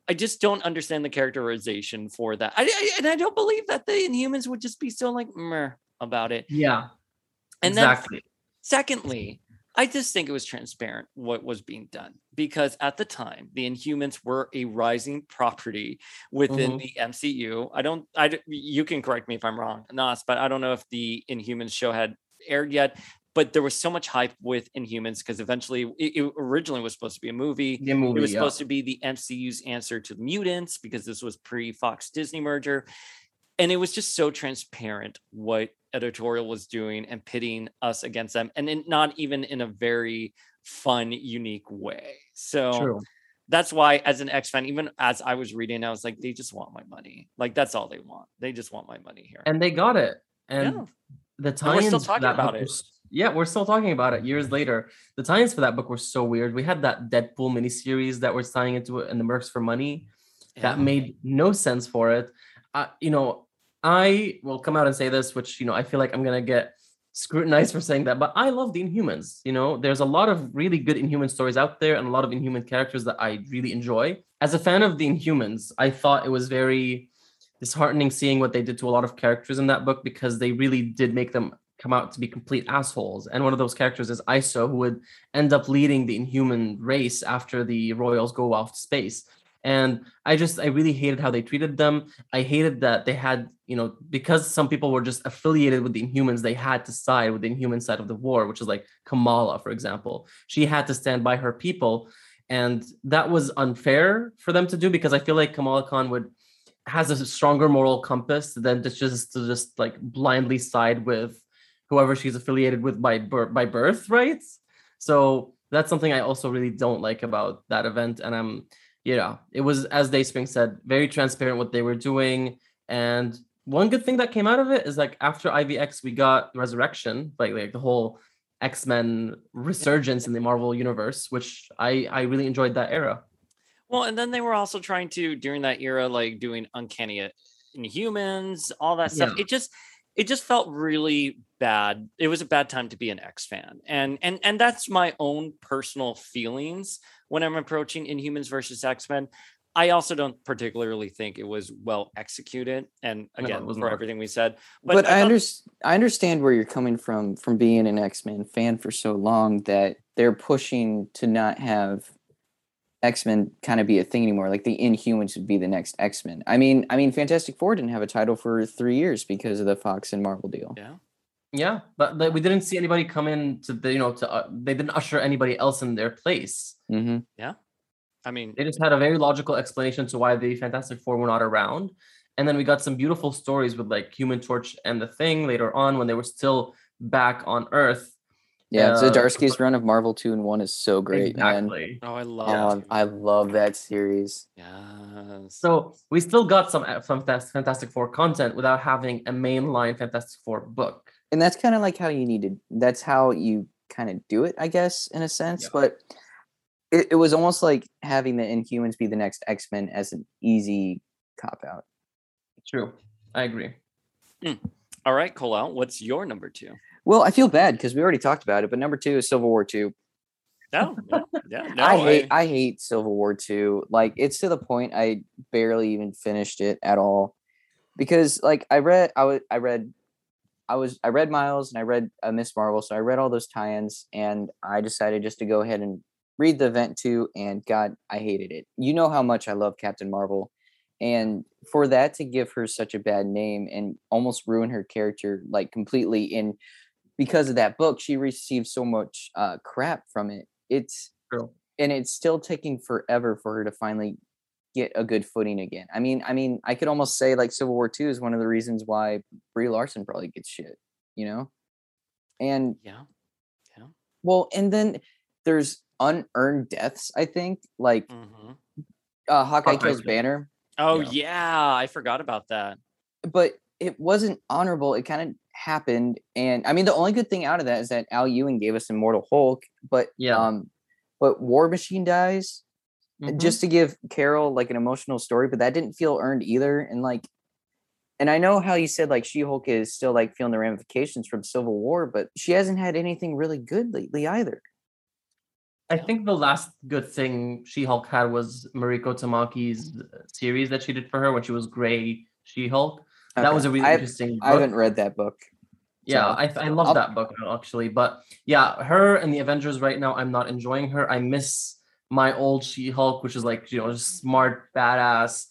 I just don't understand the characterization for that. I, I and I don't believe that the Inhumans would just be so like meh about it. Yeah, And then exactly. secondly, I just think it was transparent what was being done because at the time the Inhumans were a rising property within Mhm. the MCU. I don't, I you can correct me if I'm wrong, Nas, but I don't know if the Inhumans show had aired yet. But there was so much hype with Inhumans because eventually it, it originally was supposed to be a movie. The movie, It was yeah. supposed to be the MCU's answer to the mutants because this was pre Fox Disney merger. And it was just so transparent what editorial was doing and pitting us against them. And in, not even in a very fun, unique way. So True. that's why, as an X fan, even as I was reading, I was like, they just want my money. Like, that's all they want. They just want my money here. And they got it. And Yeah. the tie we're still talking about it. yeah, we're still talking about it years later. The tie-ins for that book were so weird. We had that Deadpool miniseries that was tying into it and the Mercs for Money. that Yeah. made no sense for it. You know, I will come out and say this, which you know I feel like I'm gonna get scrutinized for saying that, but I love the Inhumans. You know, there's a lot of really good Inhuman stories out there and a lot of Inhuman characters that I really enjoy. As a fan of the Inhumans, I thought it was very disheartening seeing what they did to a lot of characters in that book because they really did make them come out to be complete assholes. And one of those characters is Iso, who would end up leading the Inhuman race after the Royals go off to space. And I just, I really hated how they treated them. I hated that they had, you know, because some people were just affiliated with the Inhumans, they had to side with the Inhuman side of the war, which is like Kamala, for example. She had to stand by her people. And that was unfair for them to do because I feel like Kamala Khan would has a stronger moral compass than to just to just like blindly side with whoever she's affiliated with by birth by birth, right? So that's something I also really don't like about that event. And I'm yeah, it was as Dayspring said, very transparent what they were doing. And one good thing that came out of it is like after IVX, we got Resurrection, like like the whole X-Men resurgence in the Marvel universe, which I I really enjoyed that era. Well, and then they were also trying to during that era, like doing uncanny inhumans, all that stuff. Yeah. It just it just felt really bad. It was a bad time to be an X fan. And and and that's my own personal feelings when I'm approaching Inhumans versus X-Men. I also don't particularly think it was well executed. And again, was for not. everything we said. But, I, thought- understand. I understand where you're coming from from being an X Men fan for so long that they're pushing to not have X Men kind of be a thing anymore. Like the Inhumans would be the next X Men. I mean, I mean, Fantastic Four didn't have a title for three years because of the Fox and Marvel deal. Yeah. Yeah, but like, we didn't see anybody come in to the you know to uh, they didn't usher anybody else in their place. hmm I mean, They just had a very logical explanation to why the Fantastic Four were not around. And then we got some beautiful stories with like Human Torch and the Thing later on when they were still back on Earth. Yeah, Uh, Zdarsky's run of Marvel Two-in-One is so great, man. exactly. oh, I love Yeah. I love that series. Yeah. So we still got some uh, some Fantastic Four content without having a mainline Fantastic Four book. And that's kind of like how you need to that's how you kind of do it i guess in a sense Yeah. but it, it was almost like having the inhumans be the next x-men as an easy cop out True, I agree. Hmm. all right, Cole, what's your number two? well i feel bad because we already talked about it but number two is civil war 2 No, no, yeah, no. i hate i hate civil war 2 like it's to the point i barely even finished it at all because like i read i was i read I was I read Miles and I read uh, Miss Marvel, so I read all those tie-ins, and I decided just to go ahead and read the event too. And God, I hated it. You know how much I love Captain Marvel, and for that to give her such a bad name and almost ruin her character like completely, in because of that book, she received so much uh, crap from it. It's True. and it's still taking forever for her to finally get a good footing again. I mean, I mean, I could almost say like Civil War Two is one of the reasons why Brie Larson probably gets shit, you know. And Yeah. Yeah. Well, and then there's unearned deaths. I think like Mhm. uh, Hawkeye Hawkeye kills too. Banner, Oh Yeah. yeah, I forgot about that. but it wasn't honorable. It kind of happened, and I mean, the only good thing out of that is that Al Ewing gave us Immortal Hulk, but Yeah. um, but War Machine dies. Mhm. just to give Carol like an emotional story, but that didn't feel earned either. And like, and I know how you said like She Hulk is still like feeling the ramifications from Civil War, but she hasn't had anything really good lately either. I think the last good thing She-Hulk had was Mariko Tamaki's series that she did for her when she was Gray She-Hulk. That was a really I, interesting. I haven't read that book. Yeah, So, I, I love I'll- that book actually. But yeah, her and the Avengers right now, I'm not enjoying her. I miss my old She Hulk, which is like, you know, just smart, badass,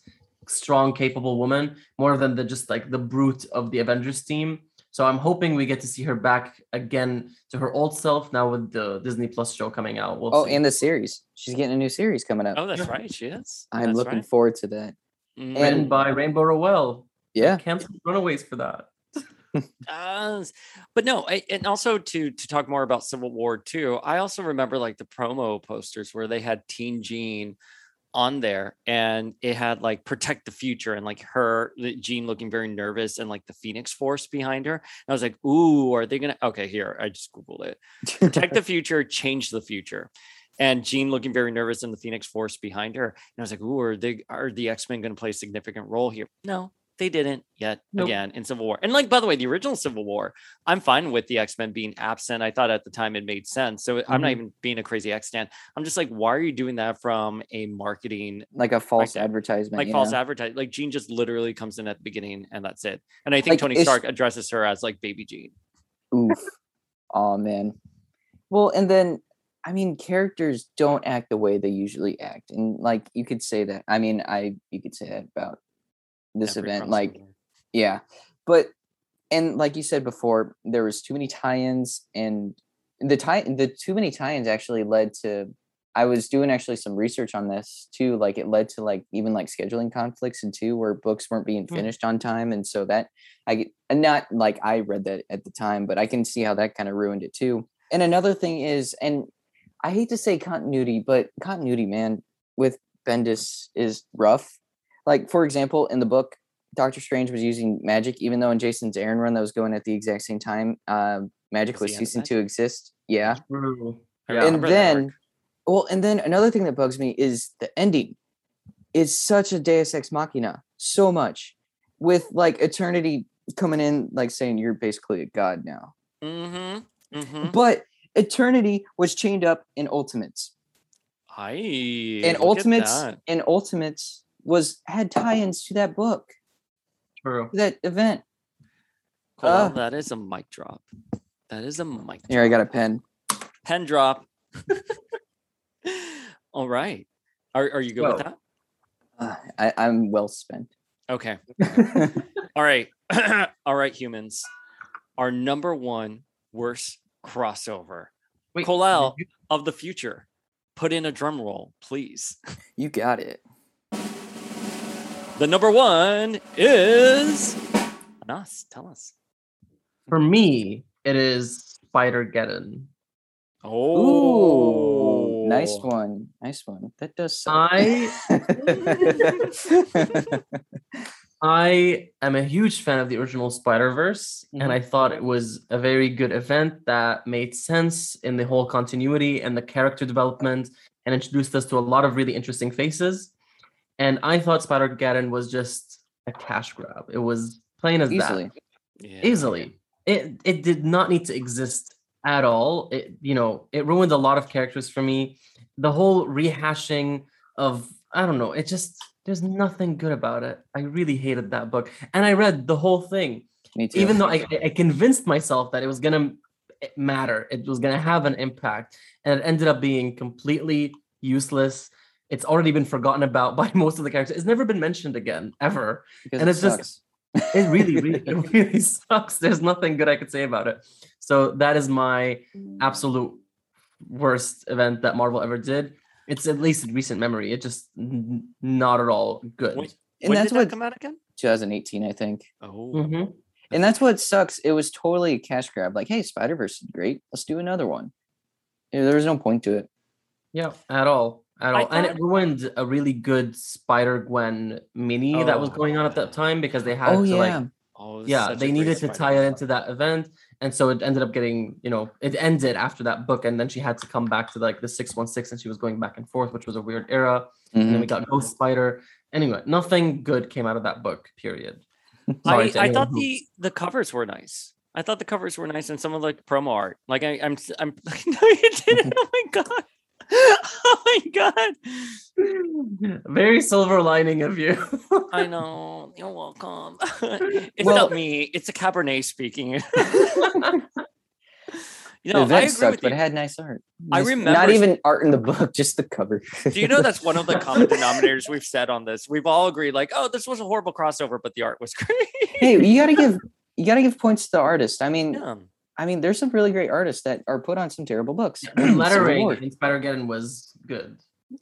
strong, capable woman, more than the just like the brute of the Avengers team. So I'm hoping we get to see her back again to her old self now with the Disney Plus show coming out. We'll oh, see. and the series. She's getting a new series coming up. Oh, that's right. She is. I'm That's looking right. forward to that. Mm. written and- by Rainbow Rowell. Yeah. Cancel Runaways for that. But no, I, and also to to talk more about Civil War too. I also remember like the promo posters where they had Teen Jean on there, and it had like protect the future and like her Jean looking very nervous and like the Phoenix Force behind her. And I was like, ooh, are they gonna? Okay, here I just googled it. Protect the future, change the future. And Jean looking very nervous and the Phoenix Force behind her. And I was like, ooh, are they are the X-Men going to play a significant role here? No, they didn't yet Nope. again in Civil War. And like, by the way, the original Civil War, I'm fine with the X-Men being absent. I thought at the time it made sense. So I'm not Mhm. even being a crazy X stand. I'm just like, why are you doing that from a marketing like a false that. advertisement. like false know? advertising? Like Jean just literally comes in at the beginning and that's it. And I think Like, Tony Stark addresses her as like baby Jean. Oof. oh man. Well, and then I mean, characters don't act the way they usually act, and like you could say that. I mean, I you could say that about this Every event. Like, yeah, but and like you said before, there was too many tie-ins, and the tie the too many tie-ins actually led to. I was doing actually some research on this too. Like, it led to like even like scheduling conflicts and two where books weren't being Hmm. finished on time, and so that I get and not like I read that at the time, but I can see how that kind of ruined it too. And another thing is, and I hate to say continuity, but continuity, man, with Bendis is rough. Like, for example, in the book, Doctor Strange was using magic, even though in Jason's Aaron run that was going at the exact same time, uh, magic Was was ceasing to exist. Yeah. Yeah. And then, arc. well, and then another thing that bugs me is the ending. It's such a Deus Ex Machina, so much, with like Eternity coming in, like saying you're basically a god now. Mhm, mhm. But Eternity was chained up in Ultimates, I and Ultimates that. and Ultimates was had tie-ins to that book, True. that event. Well, uh, that is a mic drop. That is a mic. Here, I got a pen. pen drop. All right. Are are you good with that? Uh, I, I'm well spent. Okay. All right. All right, humans. Our number one worst crossover. Wait, Colel did of the future. Put in a drum roll, please. you got it. The number one is Anas. Tell us. For me, it is Spider Geddon. Oh, Ooh, nice one. Nice one. That does suck. I I am a huge fan of the original Spider Verse, and I mm-hmm. thought it was a very good event that made sense in the whole continuity and the character development, and introduced us to a lot of really interesting faces. And I thought Spider Geddon was just a cash grab. It was plain as that Easily. Yeah. easily. It it did not need to exist at all. It you know it ruined a lot of characters for me. The whole rehashing of I don't know. It just there's nothing good about it. I really hated that book, and I read the whole thing, Me too. even though I, I convinced myself that it was gonna matter. It was gonna have an impact, and it ended up being completely useless. It's already been forgotten about by most of the characters. It's never been mentioned again ever Because and it it's just it really, really, it really sucks. There's nothing good I could say about it. So that is my absolute worst event that Marvel ever did. It's at least in recent memory. It just n- not at all good. Wait, and when that's did what that come out again? 2018, I think. Oh, Mhm. And that's what sucks. It was totally a cash grab. Like, hey, Spider Verse is great. Let's do another one. Yeah, there was no point to it. Yeah, at all, at I all, and it ruined a really good Spider Gwen mini oh, that was Oh, going on at that time because they had Oh to yeah. like oh, yeah they needed to tie it into that event and so it ended up getting you know it ended after that book and then she had to come back to like the 616 and she was going back and forth which was a weird era and then we mm-hmm. got ghost spider anyway nothing good came out of that book period Sorry I, I thought who- the the covers were nice. I thought the covers were nice and some of the promo art. Like I, I'm I'm like no you didn't. oh my god. oh my god. Very silver lining of you. I know. You're welcome. it's Well- not me. It's a Cabernet speaking. you know, I event agree sucked, with but you. it had nice art. I remember- not even art in the book, just the cover. Do you know that's one of the common denominators we've said on this? We've all agreed, like, oh, this was a horrible crossover, but the art was great. hey, you gotta give you gotta give points to the artist. I mean, yeah. I mean, there's some really great artists that are put on some terrible books. lettering War. in Spider-Geddon was good.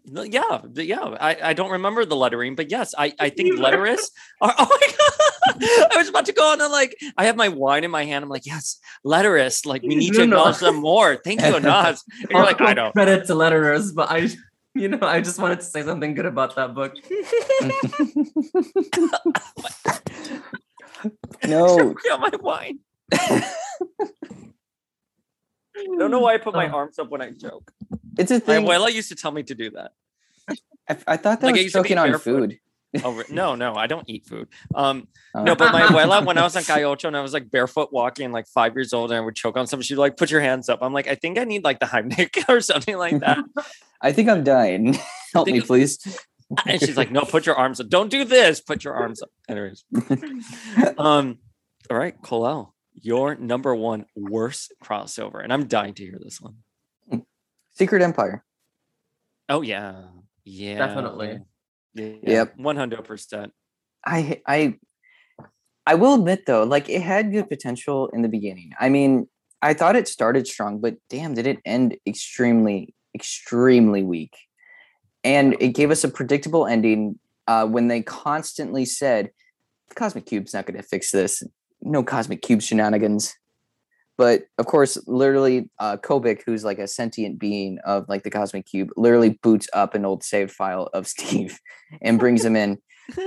Yeah, yeah. I, I don't remember the lettering, but yes, I, I think letterists are. Oh my god! I was about to go on and like I have my wine in my hand. I'm like, yes, letterists. Like we need to No, no. acknowledge them more. Thank you, Anas. And you're like, I don't. credit to letterers, but I, you know, I just wanted to say something good about that book. no, got my wine. I don't know why I put my Oh. arms up when I joke. it's a My thing. abuela used to tell me to do that. I, I thought that Like, was choking on food. Oh no, no, I don't eat food. Um, Uh, no, but my abuela, when I was on Cayocho and I was like barefoot walking, like five years old, and I would choke on something, she'd like put your hands up. I'm like, I think I need like the Heimlich or something like that. I think I'm dying. Help me, please. and she's like, No, put your arms up. Don't do this. Put your arms up. Anyways, um, all right, Colel, your number one worst crossover, and I'm dying to hear this one. Secret Empire. Oh yeah, yeah, Definitely. Yeah, Yep. one hundred percent. I I I will admit though, like it had good potential in the beginning. I mean, I thought it started strong, but damn, did it end extremely, extremely weak. And it gave us a predictable ending uh, when they constantly said, "The Cosmic Cube's not going to fix this. No Cosmic Cube shenanigans." But of course, literally, uh, Kobik, who's like a sentient being of like the Cosmic Cube, literally boots up an old save file of Steve and brings him in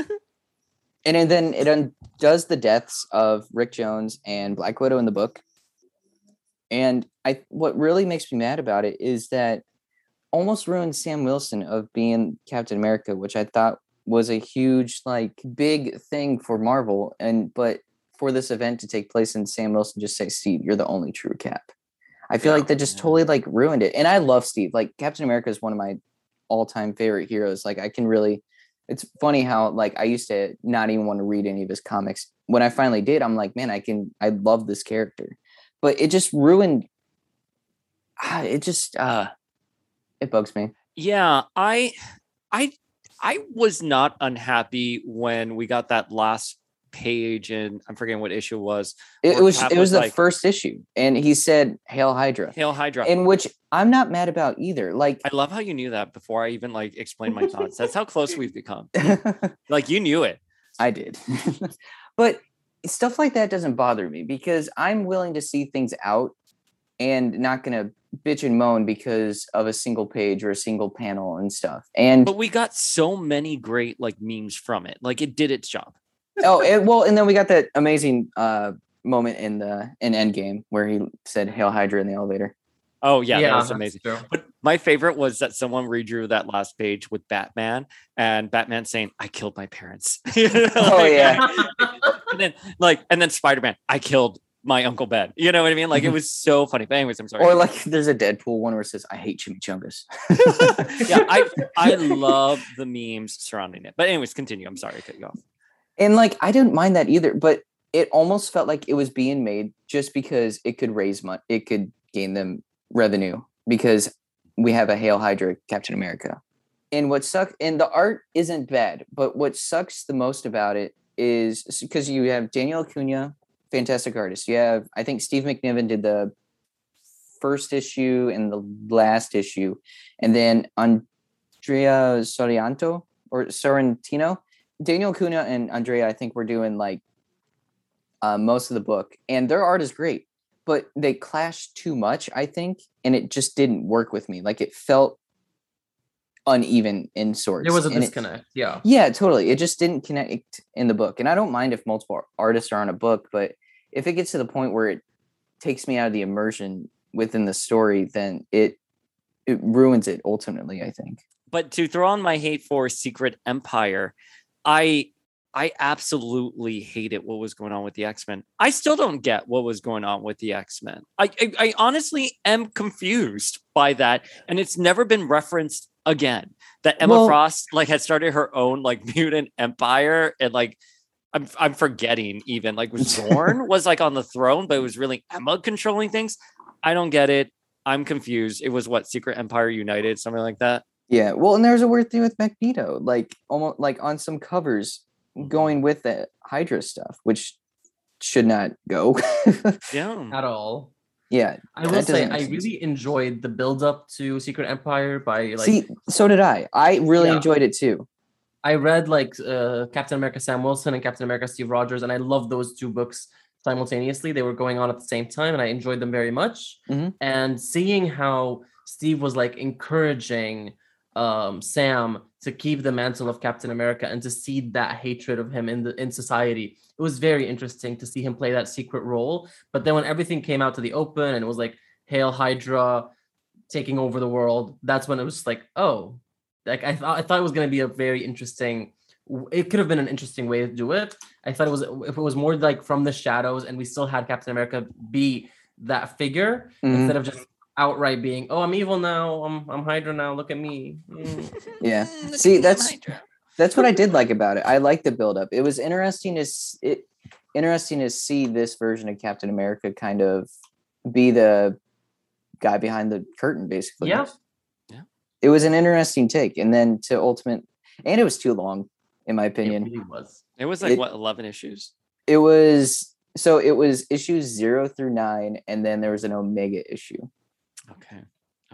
and it- then it undoes the deaths of Rick Jones and Black Widow in the book. And I what really makes me mad about it is that almost ruined Sam Wilson of being Captain America, which I thought was a huge like big thing for Marvel and but for this event to take place and Sam Wilson just say Steve, you're the only true cap. I feel Yeah. like that just totally like ruined it. And I love Steve. Like Captain America is one of my all-time favorite heroes. Like I can really it's funny how like I used to not even want to read any of his comics. When I finally did, I'm like, man, I can I love this character. But it just ruined ah, it just uh it bugs me. Yeah, I, I, I was not unhappy when we got that last page, and I'm forgetting what issue it was. It, Or was Cap it was was the like- first issue and he said Hail Hydra. Hail Hydra. In which I'm not mad about either. Like I love how you knew that before I even like explained my thoughts. That's how close we've become. Like you knew it. I did. but stuff like that doesn't bother me because I'm willing to see things out and not going to bitch and moan because of a single page or a single panel and stuff. And But we got so many great like memes from it. Like it did its job. Oh, it, well, and then we got that amazing uh moment in the in Endgame where he said "Hail Hydra" in the elevator. Oh yeah, that was amazing. But my favorite was that someone redrew that last page with Batman and Batman saying, "I killed my parents." Oh, Like, yeah. and then like, and then Spider Man, I killed my uncle Ben. You know what I mean? Like it was so funny. But anyways, I'm sorry. Or like there's a Deadpool one where it says "I hate chimichangas." yeah, I I love the memes surrounding it. But anyways, continue. I'm sorry to cut you off. And like I didn't mind that either, but it almost felt like it was being made just because it could raise money, it could gain them revenue because we have a Hail Hydra Captain America. And what sucks, and the art isn't bad, but what sucks the most about it is because you have Daniel Acuna, fantastic artist. You have, I think Steve McNiven did the first issue and the last issue, and then Andrea Sorianto or Sorrentino Daniel Kuna and Andrea, I think, were doing like uh, most of the book, and their art is great, but they clashed too much, I think, and it just didn't work with me. Like it felt uneven in sorts. There was a and it- disconnect. yeah. yeah, totally. It just didn't connect in the book, and I don't mind if multiple artists are on a book, but if it gets to the point where it takes me out of the immersion within the story, then it it ruins it ultimately. I think. But to throw on my hate for Secret Empire, I I absolutely hated what was going on with the X Men. I still don't get what was going on with the X Men. I, I, I honestly am confused by that, and it's never been referenced again. That Emma Well- Frost like had started her own like mutant empire, and like I'm I'm forgetting even like Zorn was like on the throne, but it was really Emma controlling things. I don't get it. I'm confused. It was what Secret Empire United, something like that. Yeah, well, and there's a weird thing with Magneto, like almost like on some covers going with the Hydra stuff, which should not go. Yeah. at all. yeah, I will say doesn't I sense. really enjoyed the build up to Secret Empire by like see, so did I. I really Yeah. enjoyed it too. I read like uh, Captain America Sam Wilson and Captain America Steve Rogers, and I love those two books simultaneously. They were going on at the same time, and I enjoyed them very much. Mhm. And seeing how Steve was like encouraging um, Sam to keep the mantle of Captain America and to see that hatred of him in the in society, it was very interesting to see him play that secret role. But then when everything came out to the open and it was like Hail Hydra taking over the world, that's when it was like, oh, like I thought I thought it was going to be a very interesting it could have been an interesting way to do it. I thought it was if it was more like from the shadows and we still had Captain America be that figure Mhm. instead of just outright being, "Oh, I'm evil now. I'm I'm Hydra now. Look at me." Mm. Yeah. See, at me, I'm that's- That's what I did like about it. I liked the build up. It was interesting to it interesting to see this version of Captain America kind of be the guy behind the curtain, basically. Yeah. Yeah. It was an interesting take, and then to ultimate, and it was too long, in my It opinion. really was. It was like It- what eleven issues. It was so it was issues zero through nine, and then there was an Omega issue. Okay.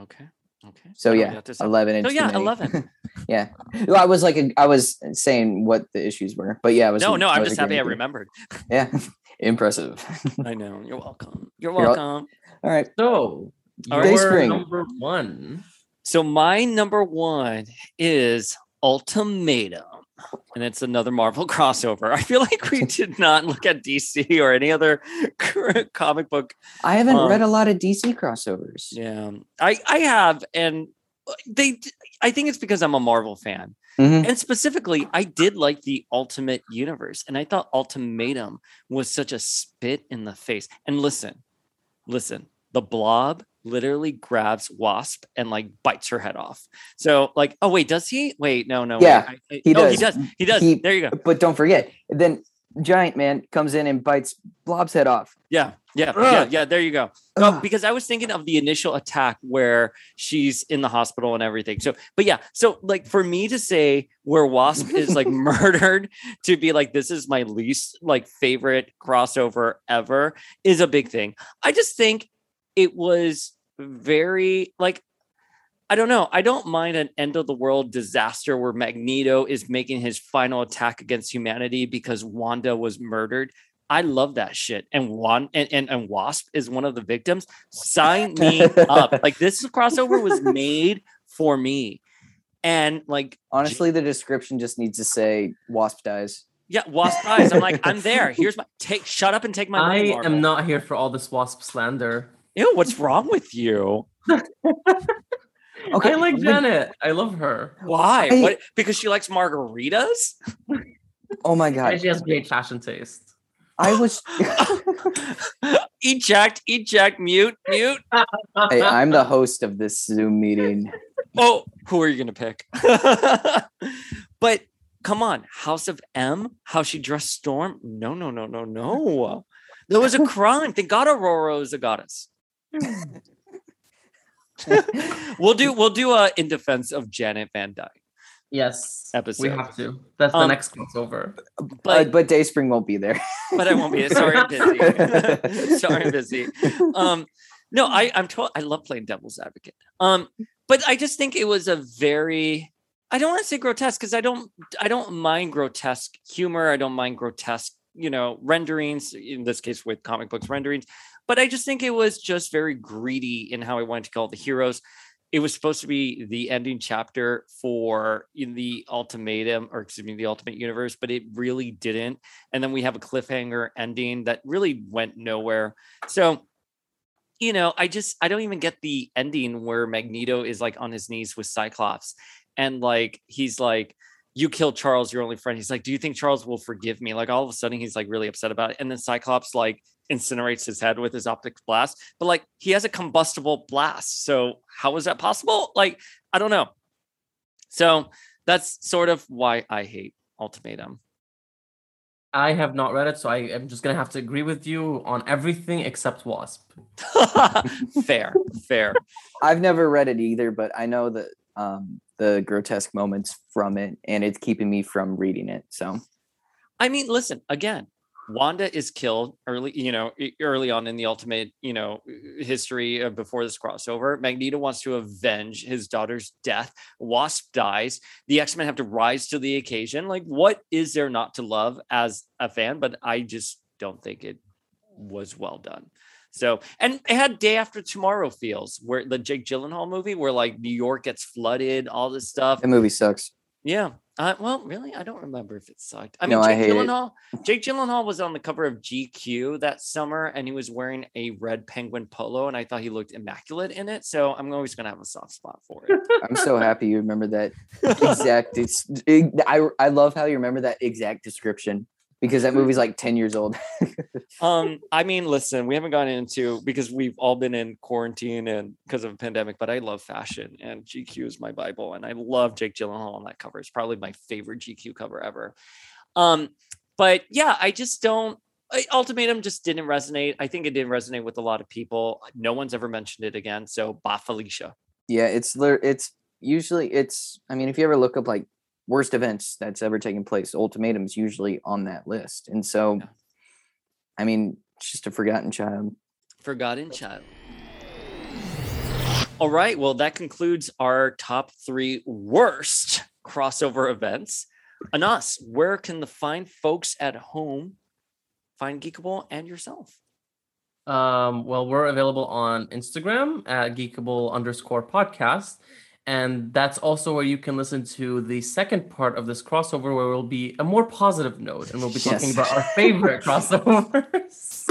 Okay. Okay. So yeah, get this up. eleven. And So yeah, 11. yeah, well, I was like, I was saying what the issues were, but yeah, I was. No, no, I I'm was just happy I agreeing with you. remembered. Yeah, impressive. I know. You're welcome. You're You're wel- welcome. All right, So, All right. your number one. So my number one is Ultimatum. And it's another Marvel crossover. I feel like we did not look at DC or any other comic book. I haven't read Um, a lot of DC crossovers. Yeah, I I have, and they. I think it's because I'm a Marvel fan, Mhm. and specifically, I did like the Ultimate Universe, and I thought Ultimatum was such a spit in the face. And listen, listen, the Blob literally grabs Wasp and like bites her head off. So like, oh wait, does he? Wait, no, no. Yeah, I- I- he oh, he does. does. He does. He- there you go. But don't forget, then Giant Man comes in and bites Blob's head off. Yeah, yeah, yeah, Ugh. yeah. There you go. No, Ugh. because I was thinking of the initial attack where she's in the hospital and everything. So, but yeah, so like for me to say where Wasp is like murdered to be like this is my least like favorite crossover ever is a big thing. I just think it was very like I don't know. I don't mind an end of the world disaster where Magneto is making his final attack against humanity because Wanda was murdered. I love that shit. And one and, and, and Wasp is one of the victims. Sign me up. Like this crossover was made for me. And like Honestly, the description just needs to say Wasp dies. yeah, Wasp dies. I'm like, I'm there. Here's my take shut up and take my. I Marvel. am not here for all this wasp slander. Ew, what's wrong with you? Okay, I like but- Janet. I love her. Why? I- what because she likes margaritas? Oh my And god, she has great fashion taste. I was. eject, eject, mute, mute. hey, I'm the host of this Zoom meeting. Oh, who are you gonna pick? but come on, House of M, how she dressed Storm? No, no, no, no, no. There was a crime. Thank God Aurora is a goddess. we'll do we'll do a in defense of Janet Van Dyne. Yes, Episode. we have to. That's the Um, next crossover. But But but Dayspring won't be there. but I won't be. Sorry, I'm busy. sorry, I'm busy. Um, no, I I'm told I love playing devil's advocate. Um, but I just think it was a very I don't want to say grotesque because I don't I don't mind grotesque humor. I don't mind grotesque, you know, renderings, in this case with comic books renderings. But I just think it was just very greedy in how I wanted to call the heroes. It was supposed to be the ending chapter for in the ultimatum, or excuse me, the ultimate universe, but it really didn't. And then we have a cliffhanger ending that really went nowhere. So you know, I just I don't even get the ending where Magneto is like on his knees with Cyclops and like he's like you killed Charles, your only friend. He's like, do you think Charles will forgive me? Like all of a sudden he's like really upset about it. And then Cyclops like incinerates his head with his optic blast, but like he has a combustible blast. So how is that possible? Like, I don't know. So that's sort of why I hate Ultimatum. I have not read it, so I am just gonna have to agree with you on everything except Wasp. fair, fair. I've never read it either, but I know that um, the grotesque moments from it, and it's keeping me from reading it. So, I mean, listen again. Wanda is killed early, you know, early on in the ultimate, you know, history before this crossover. Magneto wants to avenge his daughter's death. Wasp dies. The X Men have to rise to the occasion. Like, what is there not to love as a fan? But I just don't think it was well done. So, and it had Day After Tomorrow feels where the Jake Gyllenhaal movie, where like New York gets flooded, all this stuff. The movie sucks. Yeah. Uh, well, really, I don't remember if it sucked. I mean, no, Jake I Gyllenhaal. It. Jake Gyllenhaal was on the cover of GQ that summer, and he was wearing a red penguin polo, and I thought he looked immaculate in it. So I'm always gonna have a soft spot for it. I'm so happy you remember that exact. It's, it, I I love how you remember that exact description because that movie's like 10 years old. um, I mean, listen, we haven't gone into because we've all been in quarantine and because of a pandemic, but I love fashion and GQ is my Bible. And I love Jake Gyllenhaal on that cover. It's probably my favorite GQ cover ever. Um, but yeah, I just don't ultimatum just didn't resonate. I think it didn't resonate with a lot of people. No one's ever mentioned it again. So bah Felicia. Yeah, it's it's usually it's I mean, if you ever look up like worst events that's ever taken place. Ultimatum is usually on that list. And so, yeah. I mean, it's just a forgotten child. Forgotten child. All right. Well, that concludes our top three worst crossover events. Anas, where can the fine folks at home find Geekable and yourself? Um, well, we're available on Instagram at Geekable underscore podcast. And that's also where you can listen to the second part of this crossover, where we'll be a more positive note and we'll be talking yes. about our favorite crossovers.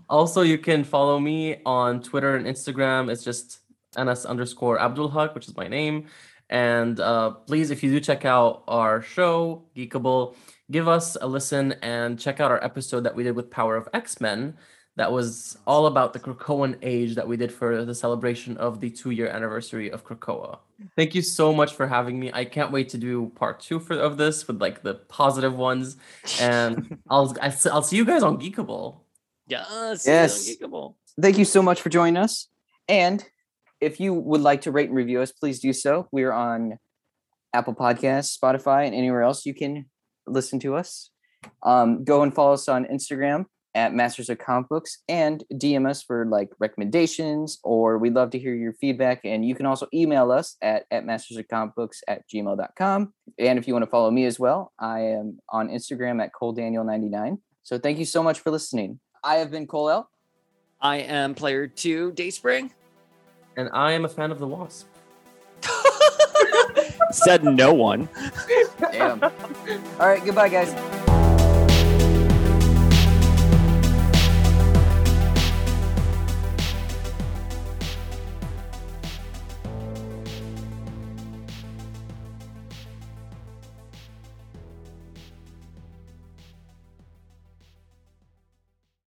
also, you can follow me on Twitter and Instagram. It's just ns underscore Abdul Haq, which is my name. And uh, please, if you do check out our show, Geekable, give us a listen and check out our episode that we did with Power of X Men that was all about the Krakoan age that we did for the celebration of the two year anniversary of Krakoa. Thank you so much for having me. I can't wait to do part two for, of this with like the positive ones. And I'll, I'll see you guys on Geekable. Yes. Yes. Geekable. Thank you so much for joining us. And if you would like to rate and review us, please do so. We're on Apple Podcasts, Spotify, and anywhere else you can listen to us. Um, go and follow us on Instagram at Masters of Comic Books and DM us for like recommendations, or we'd love to hear your feedback. And you can also email us at, at Masters of Comic Books at gmail.com. And if you want to follow me as well, I am on Instagram at Cole Daniel99. So thank you so much for listening. I have been Cole L. I am player two, Dayspring. And I am a fan of the Wasp. Said no one. Damn. All right, goodbye, guys.